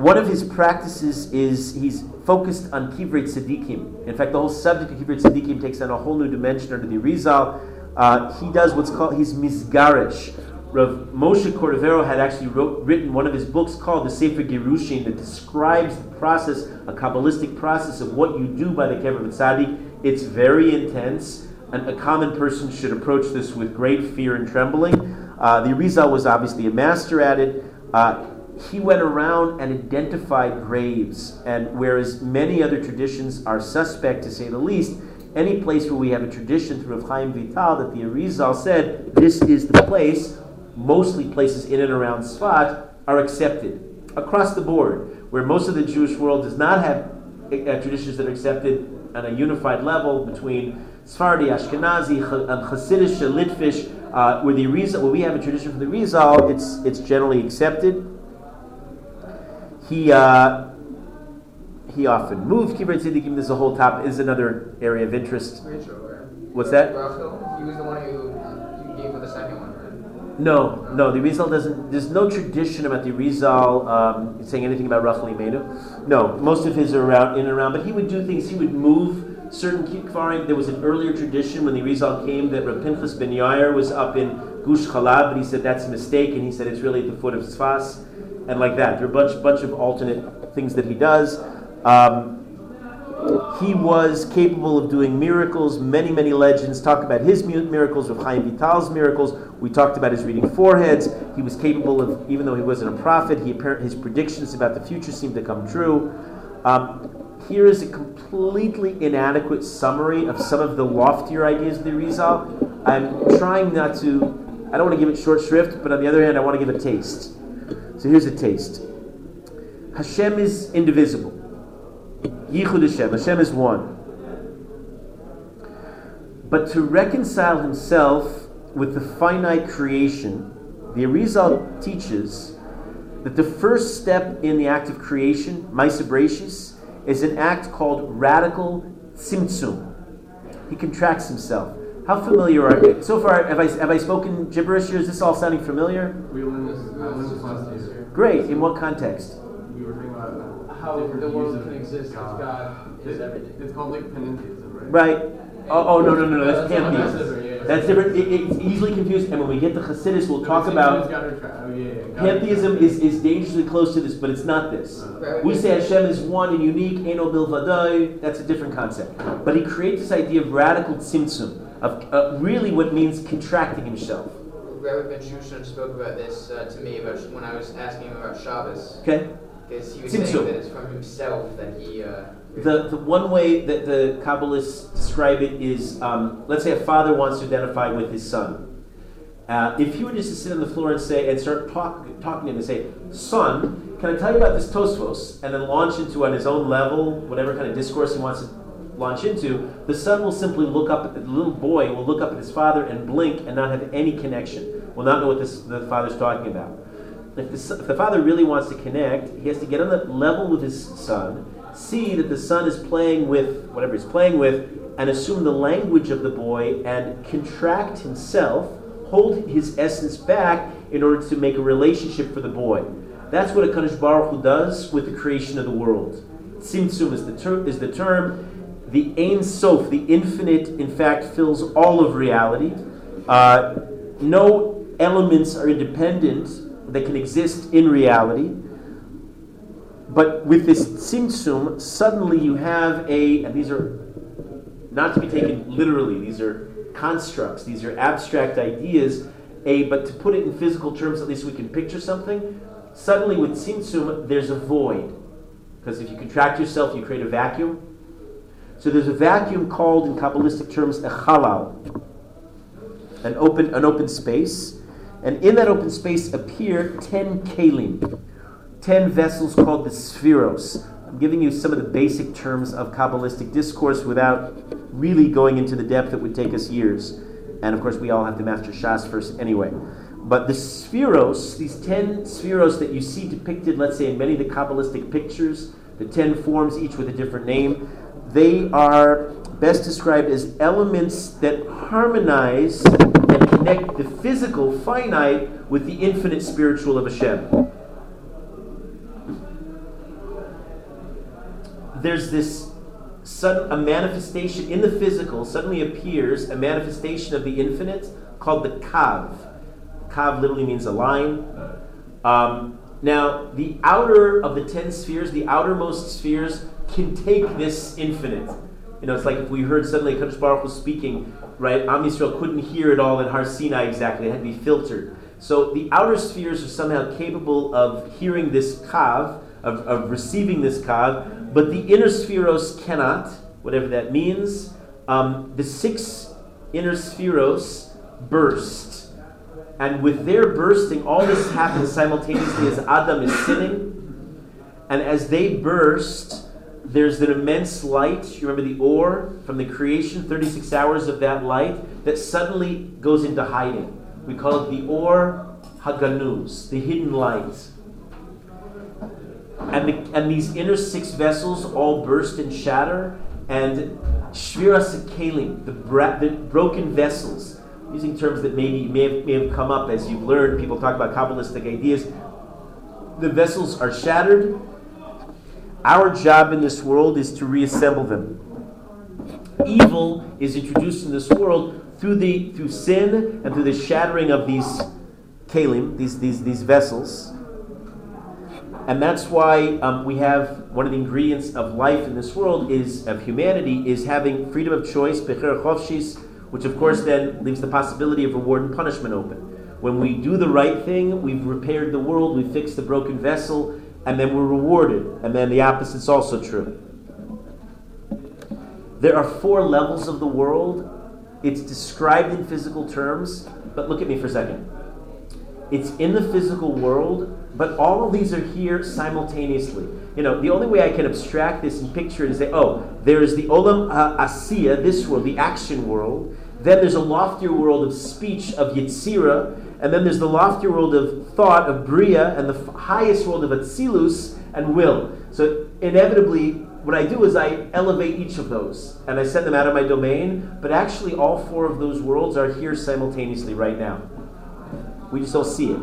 S1: one of his practices is he's focused on Kivrei Tzaddikim. In fact, the whole subject of Kivrei Tzaddikim takes on a whole new dimension under the Arizal. Uh, he does what's called, he's Mizgarish, Rav Moshe Cordovero had actually wrote, written one of his books called the Sefer Gerushin that describes the process, a Kabbalistic process of what you do by the Kever Tzaddik. It's very intense, and a common person should approach this with great fear and trembling. Uh, the Arizal was obviously a master at it. Uh, he went around and identified graves, and whereas many other traditions are suspect, to say the least, any place where we have a tradition through Rav Chaim Vital that the Arizal said this is the place, mostly places in and around Sfat are accepted across the board, where most of the Jewish world does not have uh, traditions that are accepted on a unified level between Sephardi, Ashkenazi, and Hasidic, Litvish, uh, where the Rizal, where we have a tradition from the Rizal, it's it's generally accepted. He uh, he often moved kibbutz tziddikim. This is a whole top Is another area of interest.
S2: Rachel,
S1: What's that?
S2: Rachel, he was the one who you gave for the second one, right?
S1: No, no. The Rizal doesn't. There's no tradition about the Rizal um, saying anything about Rachel Imenu. No, most of his are around in and around. But he would do things. He would move certain kfarim. There was an earlier tradition when the Rizal came that Rav Pinchas ben Yair was up in Gush Chalab, but he said that's a mistake, and he said it's really at the foot of Tzfas, and like that. There are a bunch, bunch of alternate things that he does. Um, he was capable of doing miracles. Many, many legends talk about his miracles, of Chaim Vital's miracles. We talked about his reading foreheads. He was capable of, even though he wasn't a prophet, he his predictions about the future seemed to come true. Um, here is a completely inadequate summary of some of the loftier ideas of the Rizal. I'm trying not to, I don't want to give it short shrift, but on the other hand, I want to give a taste. So here's a taste Hashem is indivisible. Yichud Hashem, Hashem is one. But to reconcile himself with the finite creation, the Arizal teaches that the first step in the act of creation, Maisa is an act called radical tzimtzum. He contracts himself. How familiar are you? So far, have I, have I spoken gibberish here? Is this all sounding familiar?
S3: We learned this, I learned this last year.
S1: Great. In what context?
S3: We were talking about
S5: How the world can exist if God is everything.
S3: It's called like panentheism, right?
S1: Right. Oh, oh no, no, no, no. That's
S5: That's
S1: pantheism.
S5: different, yeah, yeah.
S1: That's different. It, it's easily confused. And when we get to Hasidus, we'll talk about
S3: it's got her tra- oh, yeah, yeah, got her
S1: pantheism is, is dangerously close to this, but it's not this. We say Hashem is one and unique, Eno Bilvadai, that's a different concept. But he creates this idea of radical tzimtzum, of uh, really what means contracting himself.
S2: Rabbi Ben Shushan spoke about this uh, to me about when I was asking him about Shabbos,
S1: Okay?
S2: because he was
S1: Tzimtzum.
S2: saying that it's from himself that he. Uh,
S1: The, the one way that the Kabbalists describe it is um, let's say a father wants to identify with his son. Uh, if he were just to sit on the floor and say and start talk, talking to him and say, "Son, can I tell you about this Tosfos?" and then launch into on his own level whatever kind of discourse he wants to launch into, the son will simply look up at the little boy will look up at his father and blink and not have any connection. Will not know what this, the father's talking about. If the, if the father really wants to connect, he has to get on the level with his son, see that the son is playing with whatever he's playing with, and assume the language of the boy and contract himself, hold his essence back in order to make a relationship for the boy. That's what a Kadosh Baruch Hu does with the creation of the world. Tzimtzum is the, ter- is the term. The Ein Sof, the infinite, in fact, fills all of reality. Uh, no elements are independent that can exist in reality. But with this tzimtzum, suddenly you have a, and these are not to be taken literally, these are constructs, these are abstract ideas, a, but to put it in physical terms, at least we can picture something. Suddenly with tzimtzum, there's a void. Because if you contract yourself, you create a vacuum. So there's a vacuum called, in Kabbalistic terms, a chalal, an open, an open space. And in that open space appear ten kalim, ten vessels called the sefiros. I'm giving you some of the basic terms of Kabbalistic discourse without really going into the depth that would take us years. And of course, we all have to master Shas first anyway. But the sefiros, these ten sefiros that you see depicted, let's say, in many of the Kabbalistic pictures, the ten forms, each with a different name, they are best described as elements that harmonize and connect the physical, finite, with the infinite spiritual of Hashem. There's this sudden a manifestation in the physical suddenly appears a manifestation of the infinite called the kav. Kav literally means a line. Um, now, the outer of the ten spheres, the outermost spheres, can take this infinite. You know, it's like if we heard suddenly Kadosh Baruch was speaking, right? Am Yisrael couldn't hear it all in Har Sinai exactly; it had to be filtered. So the outer spheres are somehow capable of hearing this kav, of, of receiving this kav, but the inner sefiros cannot, whatever that means. Um, the six inner sefiros burst. And with their bursting, all this happens simultaneously as Adam is sinning. And as they burst, there's an immense light. You remember the ore from the creation, 36 hours of that light, that suddenly goes into hiding. We call it the Or haganuz, the hidden light. And, the, and these inner six vessels all burst and shatter, and Shviras Kalim, the, bra- the broken vessels, using terms that maybe may have, may have come up as you've learned, people talk about Kabbalistic ideas. The vessels are shattered. Our job in this world is to reassemble them. Evil is introduced in this world through the through sin and through the shattering of these kalim, these these these vessels. And that's why um, we have one of the ingredients of life in this world is of humanity is having freedom of choice, which of course then leaves the possibility of reward and punishment open. When we do the right thing, we've repaired the world, we fixed the broken vessel, and then we're rewarded. And then the opposite's also true. There are four levels of the world it's described in physical terms, but look at me for a second. It's in the physical world, but all of these are here simultaneously. You know, the only way I can abstract this and picture it is say, oh, there's the Olam Asiya, this world, the action world. Then there's a loftier world of speech, of Yitzira. And then there's the loftier world of thought, of Bria, and the highest world of Atzilus and will. So inevitably, what I do is I elevate each of those and I send them out of my domain, but actually all four of those worlds are here simultaneously right now. We just don't see it.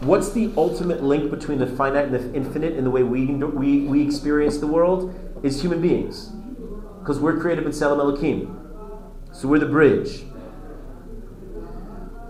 S1: What's the ultimate link between the finite and the infinite in the way we, we, we experience the world? Is human beings. Because we're created with Tzelem Elohim. So we're the bridge.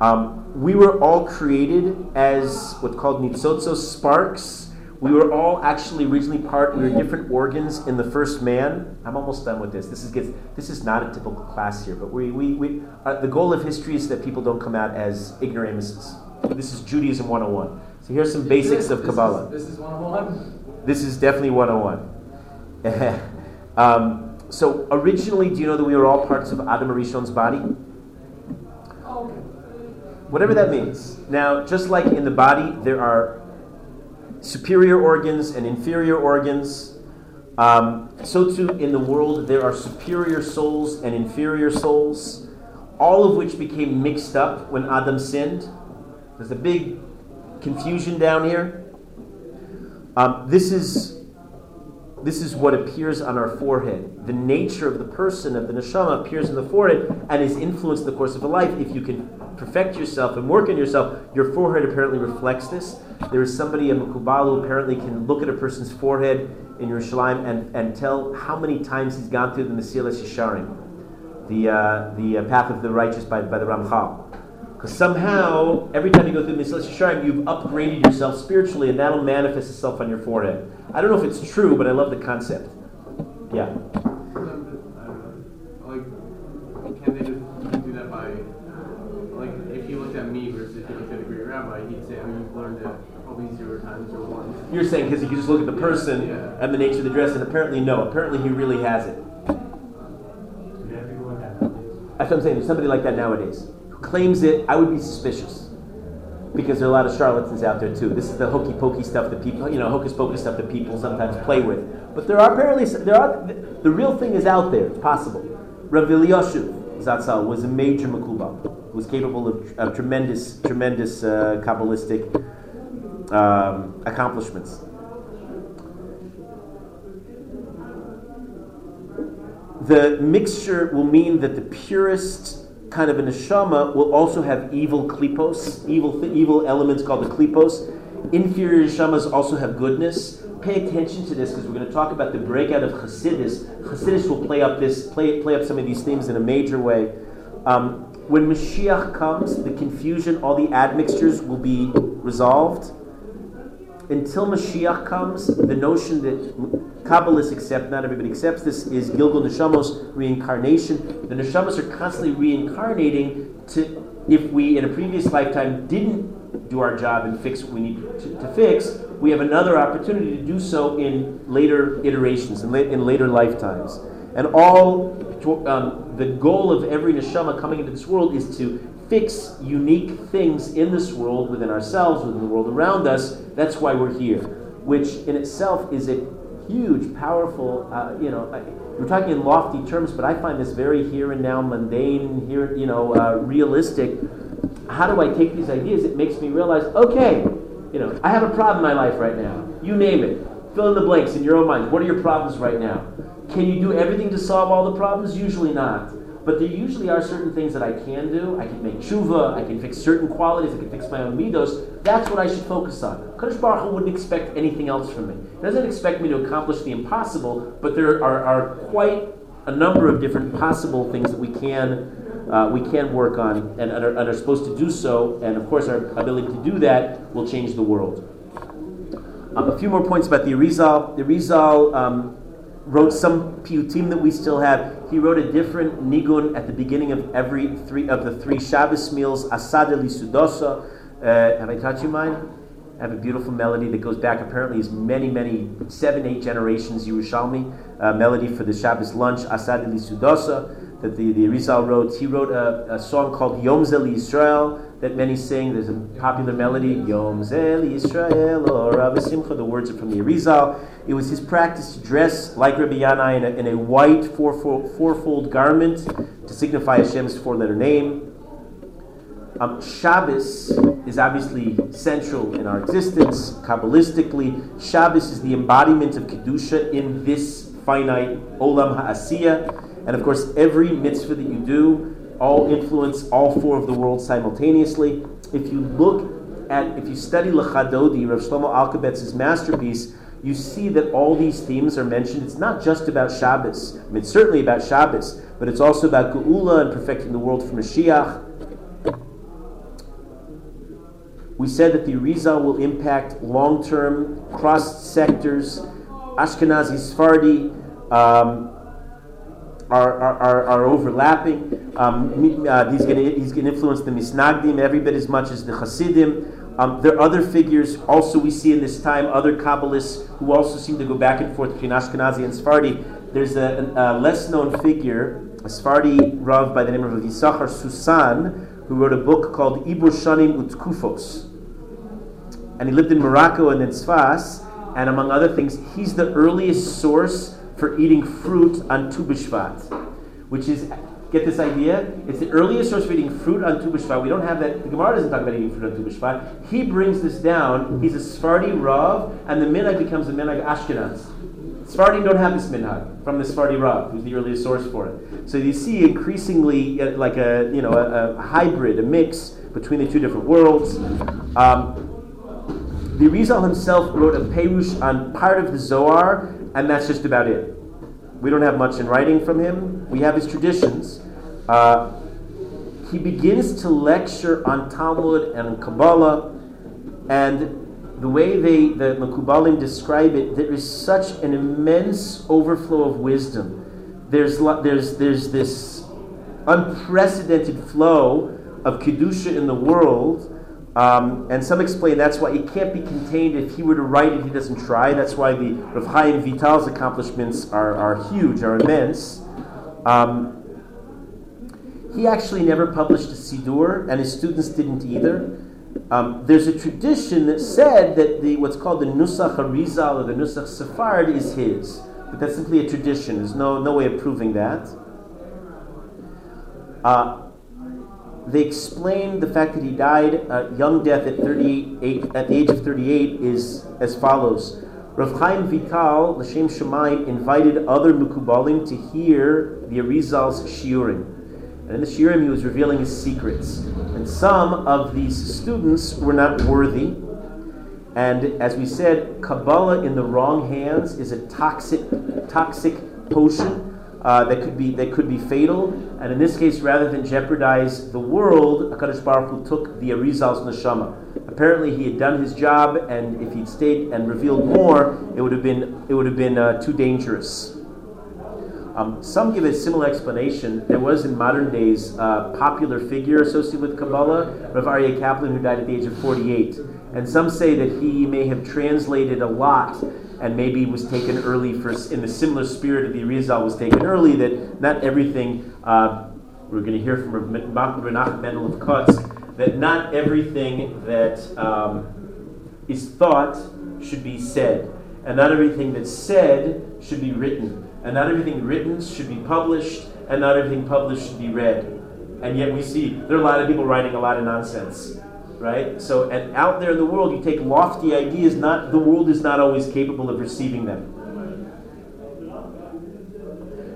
S1: Um, we were all created as what's called nitzotzos sparks. We were all actually originally part. We were different organs in the first man. I'm almost done with this. This is gets, this is not a typical class here, but we, we, we uh, the goal of history is that people don't come out as ignoramuses. This is Judaism 101. So here's some basics of Kabbalah.
S2: This is 101.
S1: This is definitely 101. um, so originally, do you know that we were all parts of Adam HaRishon's body? Whatever that means. Now, just like in the body, there are superior organs and inferior organs. Um, so too in the world, there are superior souls and inferior souls, all of which became mixed up when Adam sinned. There's a big confusion down here. Um, this is this is what appears on our forehead. The nature of the person, of the neshama, appears in the forehead and is influenced in the course of a life. If you can perfect yourself and work on yourself, your forehead apparently reflects this. There is somebody, a Mekubal, who apparently can look at a person's forehead in Yerushalayim and, and tell how many times he's gone through the Mesilas Yesharim, the, uh, the uh, path of the righteous by, by the Ramchal. Because somehow, every time you go through Mesilas Yesharim, you've upgraded yourself spiritually, and that'll manifest itself on your forehead. I don't know if it's true, but I love the concept. Yeah.
S5: Like, can they just do that by, like, if you looked at me versus if you looked at a great rabbi, he'd say, oh, you've learned it probably zero times or once.
S1: You're saying because if you can just look at the person
S5: Yeah.
S1: and the nature of the dress, and apparently no. Apparently he really has it. That's what I'm saying. There's somebody like that nowadays who claims it. I would be suspicious because there are a lot of charlatans out there too. This is the hokey pokey stuff that people, you know, hocus pocus stuff that people sometimes play with. But there are apparently there are the, real thing is out there. It's possible. Rav Yoshev Zatzal was a major mekubal was capable of, of tremendous, tremendous uh, kabbalistic um, accomplishments. The mixture will mean that the purest kind of a neshama will also have evil klipos, evil evil elements called the klipos. Inferior neshamas also have goodness. Pay attention to this because we're going to talk about the breakout of Chassidus. Chassidus will play up this, play play up some of these themes in a major way. Um, when Mashiach comes, the confusion, all the admixtures will be resolved. Until Mashiach comes, the notion that Kabbalists accept, not everybody accepts this, is Gilgul Neshamos, reincarnation. The Neshamos are constantly reincarnating to, if we in a previous lifetime didn't do our job and fix what we need to, to fix, we have another opportunity to do so in later iterations, in, la- in later lifetimes. And all um, the goal of every neshama coming into this world is to fix unique things in this world, within ourselves, within the world around us. That's why we're here, which in itself is a huge, powerful. Uh, you know, we're talking in lofty terms, but I find this very here and now, mundane, here, you know, uh, realistic. How do I take these ideas? It makes me realize, okay, you know, I have a problem in my life right now. You name it. Fill in the blanks in your own mind. What are your problems right now? Can you do everything to solve all the problems? Usually not. But there usually are certain things that I can do. I can make tshuva, I can fix certain qualities, I can fix my own midos. That's what I should focus on. Kadosh Baruch Hu wouldn't expect anything else from me. He doesn't expect me to accomplish the impossible, but there are, are quite a number of different possible things that we can uh, we can work on and, and, are, and, are, supposed to do so. And of course, our ability to do that will change the world. Um, a few more points about the Arizal. The Arizal um, wrote some piyutim that we still have. He wrote a different nigun at the beginning of every three of the three Shabbos meals. Asad Sudosa. Uh, have I taught you mine? I have a beautiful melody that goes back apparently as many, many, seven, eight generations Yerushalmi. Uh, melody for the Shabbos lunch, Asad Sudosa, that the, the Rizal wrote. He wrote a, a song called Yom Zeh L'Yisrael that many sing. There's a popular melody, Yom Zeh L'Yisrael, or Rav Simcha. The words are from the Rizal. It was his practice to dress like Rabbi Yannai in a, in a white fourfold, fourfold garment to signify Hashem's four-letter name. Um, Shabbos is obviously central in our existence. Kabbalistically, Shabbos is the embodiment of Kedusha in this finite Olam Ha'asiyah. And of course, every mitzvah that you do, all influence all four of the worlds simultaneously. If you look at, if you study Lecha Dodi, Rav Shlomo Alkabetz's masterpiece, you see that all these themes are mentioned. It's not just about Shabbos. I mean, it's certainly about Shabbos, but it's also about Geula and perfecting the world for Mashiach. We said that the Rizal will impact long-term cross sectors, Ashkenazi, Sephardi, um, are, are, are, overlapping. Um, uh, he's going he's to influence the Misnagdim every bit as much as the Hasidim. Um, there are other figures also we see in this time, other Kabbalists who also seem to go back and forth between Ashkenazi and Sephardi. There's a, a, less known figure, a Sephardi Rav by the name of Yisachar Susan, who wrote a book called Ibur Shanim Utkufos. And he lived in Morocco and in Sfas, and among other things, he's the earliest source for eating fruit on Tu B'Shvat, which is, get this idea? It's the earliest source for eating fruit on Tu B'Shvat. We don't have that, the Gemara doesn't talk about eating fruit on Tu B'Shvat. He brings this down, he's a Sephardi Rav, and the minhag becomes the minhag Ashkenaz. Sephardi don't have this minhag from the Sephardi Rav, who's the earliest source for it. So you see increasingly uh, like a, you know, a, a, hybrid, a mix between the two different worlds. Um, the Rizal himself wrote a Perush on part of the Zohar, and that's just about it. We don't have much in writing from him. We have his traditions. Uh, he begins to lecture on Talmud and Kabbalah, and the way they, the Mekubalim describe it, there is such an immense overflow of wisdom. There's, there's, there's this unprecedented flow of Kedusha in the world um, and some explain that's why it can't be contained. If he were to write it, he doesn't try. That's why the Rav Chaim Vital's accomplishments are, are huge, are immense. Um, he actually never published a Sidur, and his students didn't either. Um, there's a tradition that said that the what's called the Nusach Arizal or the Nusach Sephard is his, but that's simply a tradition. There's no, no way of proving that. Uh, they explain the fact that he died a young death at 38, at the age of 38 is as follows. Rav Chaim Vital, L'Shem Shemaim, invited other Mekubalim to hear the Arizal's shiurim. And in the shiurim, he was revealing his secrets. And some of these students were not worthy. And as we said, Kabbalah in the wrong hands is a toxic, toxic potion uh, that could be that could be fatal. And in this case, rather than jeopardize the world, Hakadosh Baruch Hu took the Arizal's neshama. Apparently, he had done his job, and if he'd stayed and revealed more, it would have been it would have been uh, too dangerous. Um, some give a similar explanation. There was in modern days a popular figure associated with Kabbalah, Rav Aryeh Kaplan, who died at the age of 48. And some say that he may have translated a lot and maybe was taken early for, in the similar spirit of the Arizal was taken early, that not everything, uh, we're going to hear from Renach Mendel of Kotzk, that not everything that um, is thought should be said, and not everything that's said should be written. And not everything written should be published, and not everything published should be read. And yet we see there are a lot of people writing a lot of nonsense, right? So, and out there in the world, you take lofty ideas. Not the world is not always capable of receiving them.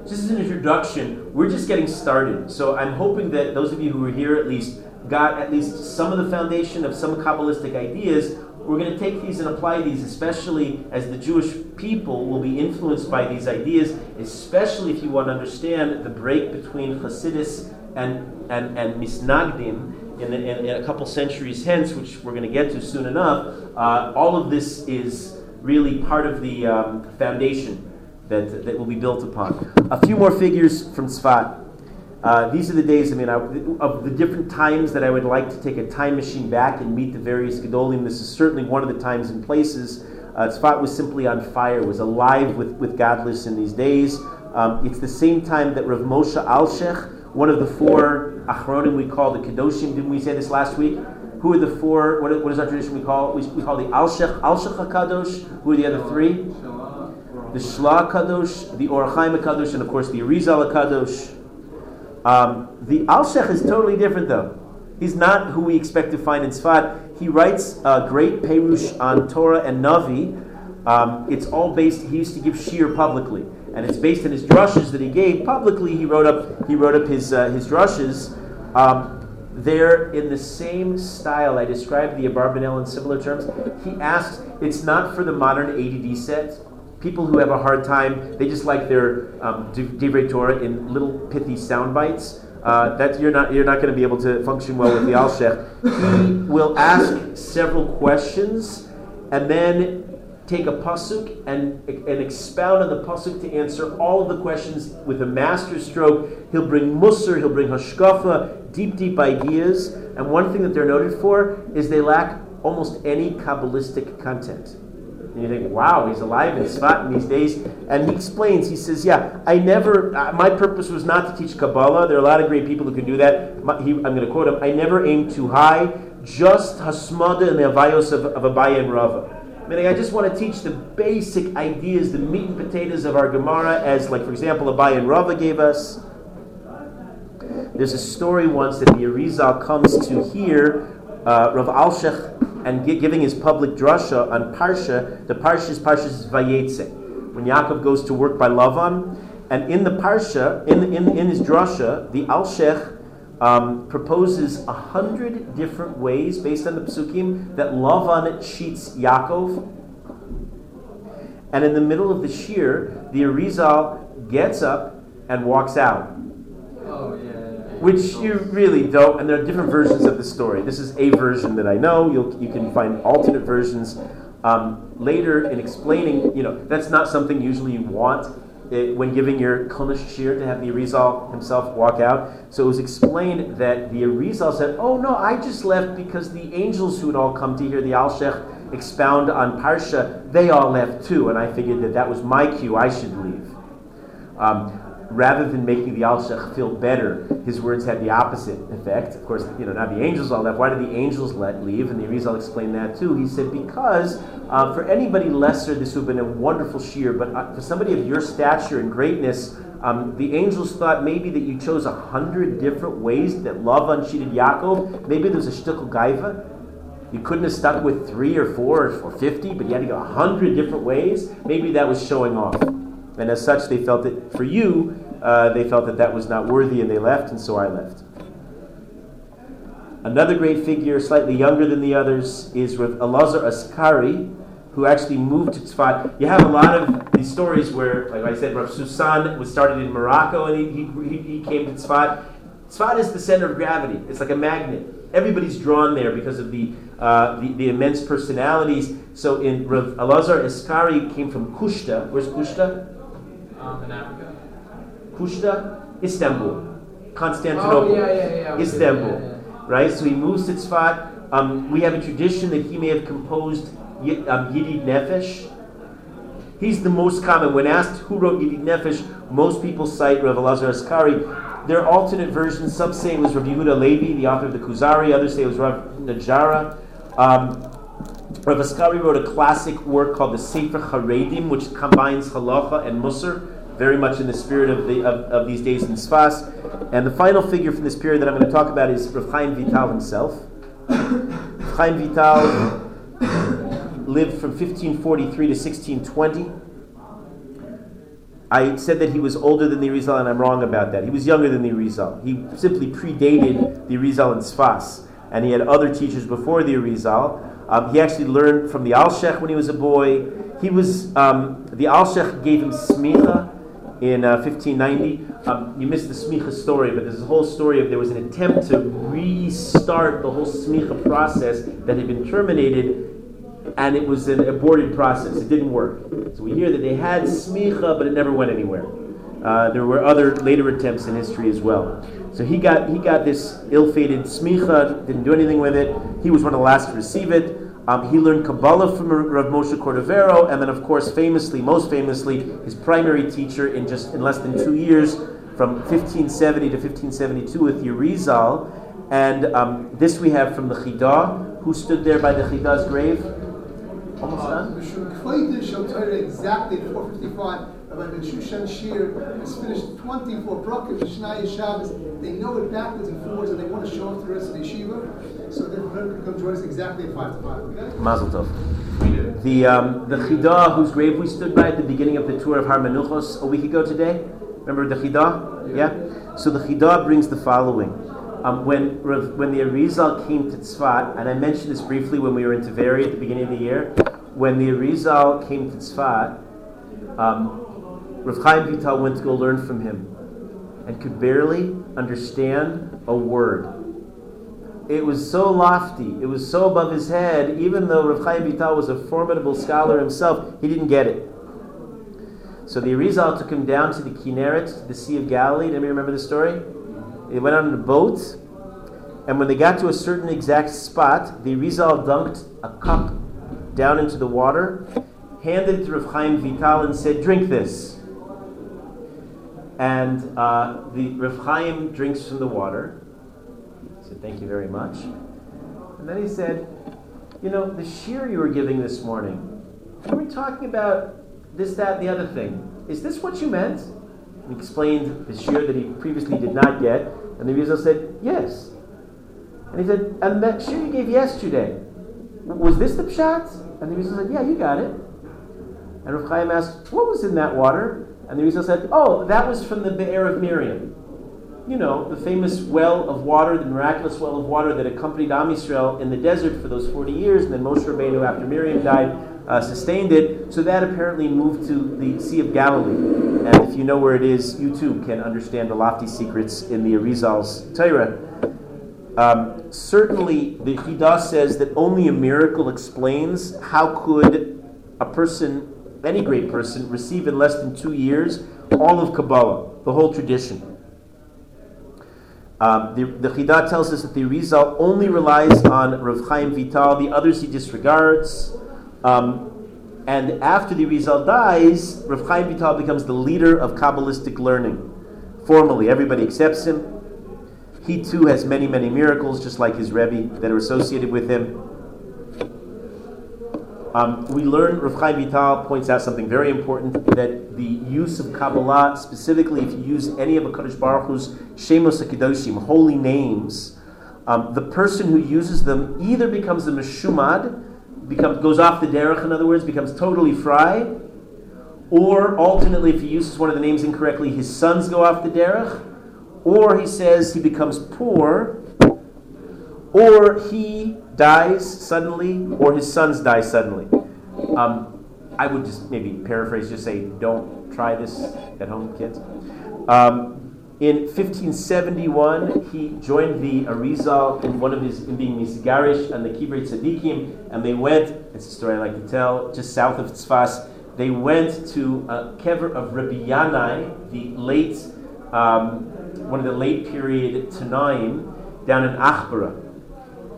S1: Just as an introduction, we're just getting started. So I'm hoping that those of you who are here at least got at least some of the foundation of some Kabbalistic ideas we're going to take these and apply these, especially as the Jewish people will be influenced by these ideas, especially if you want to understand the break between Hasidus and, and, and Misnagdim in, in, in a couple centuries hence, which we're going to get to soon enough. Uh, all of this is really part of the um, foundation that, that will be built upon. A few more figures from Tzfat. Uh, these are the days, I mean, I, of the different times that I would like to take a time machine back and meet the various Gedolim. This is certainly one of the times and places. Uh, was simply on fire, was alive with, with godless in these days. Um, it's the same time that Rav Moshe Alshech, one of the four Achronim we call the Kedoshim, didn't we say this last week? Who are the four, what, is our tradition we call? We, we call the Alshech, Alshech HaKadosh. Who are the other three? The Shla Kadosh, the Or HaChaim Kadosh, and of course the Arizal Kadosh. Um, the Alshech is totally different, though. He's not who we expect to find in Sfat. He writes a great Perush on Torah and Navi. Um, it's all based. He used to give shiur publicly, and it's based on his drushes that he gave publicly. He wrote up. He wrote up his uh, his drushes. Um, they're in the same style. I described the Abarbanel in similar terms. He asks, it's not for the modern ADD set people who have a hard time, they just like their um, Divrei Torah in little pithy sound bites. Uh, that you're not you're not going to be able to function well with the Alshech. He will ask several questions and then take a pasuk and, and expound on the pasuk to answer all of the questions with a master stroke. He'll bring musar, he'll bring hashkafa, deep, deep ideas. And one thing that they're noted for is they lack almost any kabbalistic content. And you think, wow, he's alive in Sfat in these days. And he explains, he says, yeah, I never, uh, my purpose was not to teach Kabbalah. There are a lot of great people who can do that. My, he, I'm going to quote him, I never aimed too high, just Hasmada and the Avayos of, of Abaye and Rava. Meaning, I just want to teach the basic ideas, the meat and potatoes of our Gemara, as, like, for example, Abaye and Rava gave us. There's a story once that the Arizal comes to hear uh, Rav Alshech and giving his public drasha on Parsha, the Parsha is Parsha Vayetze. When Yaakov goes to work by Lavan, and in the Parsha, in, in, in his drasha, the Alshech um, proposes a hundred different ways, based on the Psukim, that Lavan cheats Yaakov. And in the middle of the shiur, the Arizal gets up and walks out. Which you really don't. And there are different versions of the story. This is a version that I know. You'll, you can find alternate versions um, later in explaining. You know, that's not something usually you want. It, when giving your Konish shiur to have the Arizal himself walk out. So it was explained that the Arizal said, Oh no, I just left because the angels who had all come to hear the Alshech expound on Parsha, they all left too. And I figured that that was my cue, I should leave. Um, rather than making the Alshech feel better, his words had the opposite effect. Of course, you know, now the angels all left. Why did the angels let leave? And the Arizal explained that too. He said, because uh, for anybody lesser, this would have been a wonderful shiur, but uh, for somebody of your stature and greatness, um, the angels thought maybe that you chose a hundred different ways that Lavan cheated Yaakov. Maybe there was a shtickle gaiva. You couldn't have stuck with three or four or fifty, but you had to go a hundred different ways. Maybe that was showing off. And as such, they felt that for you, uh, they felt that that was not worthy and they left, and so I left. Another great figure, slightly younger than the others, is with Elazar Azkari, who actually moved to Tzfat. You have a lot of these stories where, like I said, Rav Susan was started in Morocco and he, he, he came to Tzfat. Tzfat is the center of gravity. It's like a magnet. Everybody's drawn there because of the, uh, the, the, immense personalities. So in Rav Elazar Azkari came from Kushta. Where's Kushta?
S2: In Africa.
S1: Kushta, Istanbul, Constantinople,
S2: Oh, yeah, yeah, yeah.
S1: Istanbul. Right? So he moves to Tzfat. Um, we have a tradition that he may have composed Yi- um, Yedid Nefesh. He's the most common. When asked who wrote Yedid Nefesh, most people cite Rav Elazar Azkari. There are alternate versions. Some say it was Rav Yehuda Levi, the author of the Kuzari. Others say it was Rav Najara. Um, Rav Azkari wrote a classic work called the Sefer Haredim, which combines halacha and musar, very much in the spirit of, the, of, of these days in Sfas. And the final figure from this period that I'm going to talk about is Rav Chaim Vital himself. Chaim Vital lived from 1543 to 1620. I said that he was older than the Arizal, and I'm wrong about that. He was younger than the Arizal. He simply predated the Arizal in Sfas, and he had other teachers before the Arizal. Um, he actually learned from the Alshech when he was a boy. He was um, the Alshech gave him smicha in uh, 1590. Um, you missed the smicha story, but there's a whole story of there was an attempt to restart the whole smicha process that had been terminated and it was an aborted process. It didn't work. So we hear that they had smicha, but it never went anywhere. Uh, there were other later attempts in history as well. So he got he got this ill-fated smicha, didn't do anything with it. He was one of the last to receive it. Um, he learned Kabbalah from Rav Moshe Cordovero, and then, of course, famously, most famously, his primary teacher in just in less than two years, from 1570 to 1572, with Yerizal. And um, this we have from the Chidah, who stood there by the Chidah's grave. Almost done.
S6: Exactly at 455. Rabbi Ben Shushan shiur has finished 24 Brokim, Mishnah Shabbos. They know it backwards and forwards, and they want to show off to the rest of the yeshiva. So then can come join us exactly at 5 to 5. Okay?
S1: Mazel tov. The um, the Chidah, whose grave we stood by at the beginning of the tour of Har Menuchos a week ago today. Remember the Chidah? Yeah. So the Chidah brings the following. Um, when when the Arizal came to Tzfat, and I mentioned this briefly when we were in Taveri at the beginning of the year, when the Arizal came to Tzfat, um, Rav Chaim Vital went to go learn from him, and could barely understand a word. It was so lofty, it was so above his head, even though Rav Chaim Vital was a formidable scholar himself, he didn't get it. So the Arizal took him down to the Kinneret, the Sea of Galilee. Anybody remember the story? They went on a boat, and when they got to a certain exact spot, the Arizal dunked a cup down into the water, handed it to Rav Chaim Vital, and said, Drink this. And uh, the Rav Chaim drinks from the water. He said, Thank you very much. And then he said, You know, the shiur you were giving this morning, you were talking about this, that, and the other thing. Is this what you meant? And He explained the shiur that he previously did not get. And the Arizal said, Yes. And he said, And that shiur you gave yesterday, was this the pshat? And the Arizal said, Yeah, you got it. And Rav Chaim asked, What was in that water? And the Arizal said, Oh, that was from the Be'er of Miriam. You know, the famous well of water, the miraculous well of water that accompanied Am Yisrael in the desert for those 40 years, and then Moshe Rabbeinu, after Miriam died, uh, sustained it. So that apparently moved to the Sea of Galilee. And if you know where it is, you too can understand the lofty secrets in the Arizal's Torah. Um, certainly, the Chidah says that only a miracle explains how could a person, any great person, receive in less than two years all of Kabbalah, the whole tradition. Um, the, the Chidah tells us that the Arizal only relies on Rav Chaim Vital, the others he disregards. Um, and after the Arizal dies, Rav Chaim Vital becomes the leader of Kabbalistic learning. Formally, everybody accepts him. He too has many, many miracles, just like his Rebbe, that are associated with him. Um, we learn, Rav Chaim Vital points out something very important that the use of Kabbalah, specifically if you use any of HaKadosh Baruch Hu's Shemos HaKadoshim, holy names, um, the person who uses them either becomes a Meshumad, becomes, goes off the derech, in other words, becomes totally frei, or alternately, if he uses one of the names incorrectly, his sons go off the derech, or he says he becomes poor, or he dies suddenly, or his sons die suddenly. Um, I would just maybe paraphrase, just say, don't try this at home, kids. Um, in 1571, he joined the Arizal in one of his in being Misgarish and the Kibbutz Tzadikim, and they went. It's a story I like to tell. Just south of Tzfas, they went to a kever of Rabbi Yannai, the late, um, one of the late period Tanaim, down in Achbara.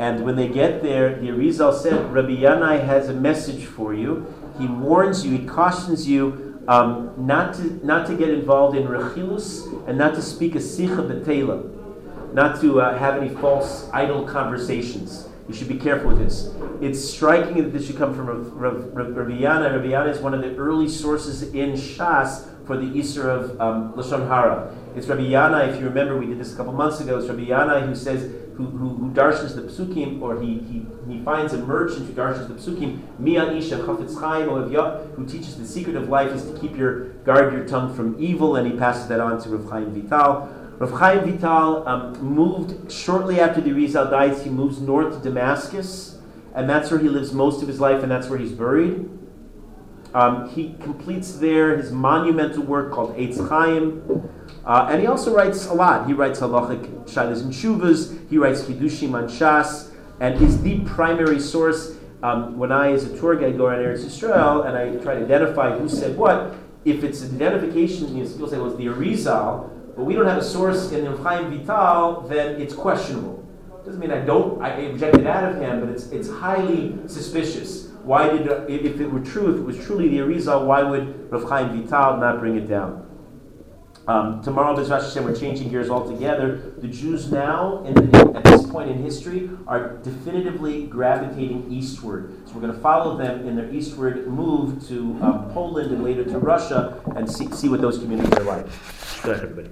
S1: And when they get there, the Arizal said, Rabbi Yannai has a message for you. He warns you, he cautions you um, not to not to get involved in rechilus and not to speak a sicha betela, not to uh, have any false idle conversations. You should be careful with this. It's striking that this should come from Rav, Rav, Rabbi Yannai. Rabbi is one of the early sources in Shas for the Isser of um, Lashon Hara. It's Rabbi Yannai, if you remember, we did this a couple months ago. It's Rabbi Yannai who says, who, who, darshans the psukim, or he, he, he finds a merchant who darshans the psukim, Mia Isha Chafetz Chaim who teaches the secret of life is to keep your, guard your tongue from evil, and he passes that on to Rav Chaim Vital. Rav Chaim Vital um, moved shortly after the Arizal dies, he moves north to Damascus, and that's where he lives most of his life, and that's where he's buried. Um, he completes there his monumental work called Eitz Chaim. Uh, and he also writes a lot. He writes halachic shaylas and shuvas. He writes chidushim on shas, and is the primary source. Um, when I, as a tour guide, go around Eretz Yisrael and I try to identify who said what, if it's an identification, you know, people say, well, it's the Arizal, but we don't have a source in the Chaim Vital, then it's questionable. Doesn't mean I don't, I reject it out of him, but it's, it's highly suspicious. Why did, if it were true, if it was truly the Arizal, why would Rav Chaim Vital not bring it down? Um, tomorrow, Bezrat Hashem, we're changing gears altogether. The Jews now, in at this point in history, are definitively gravitating eastward. So we're going to follow them in their eastward move to um, Poland and later to Russia and see, see what those communities are like. Go ahead, everybody.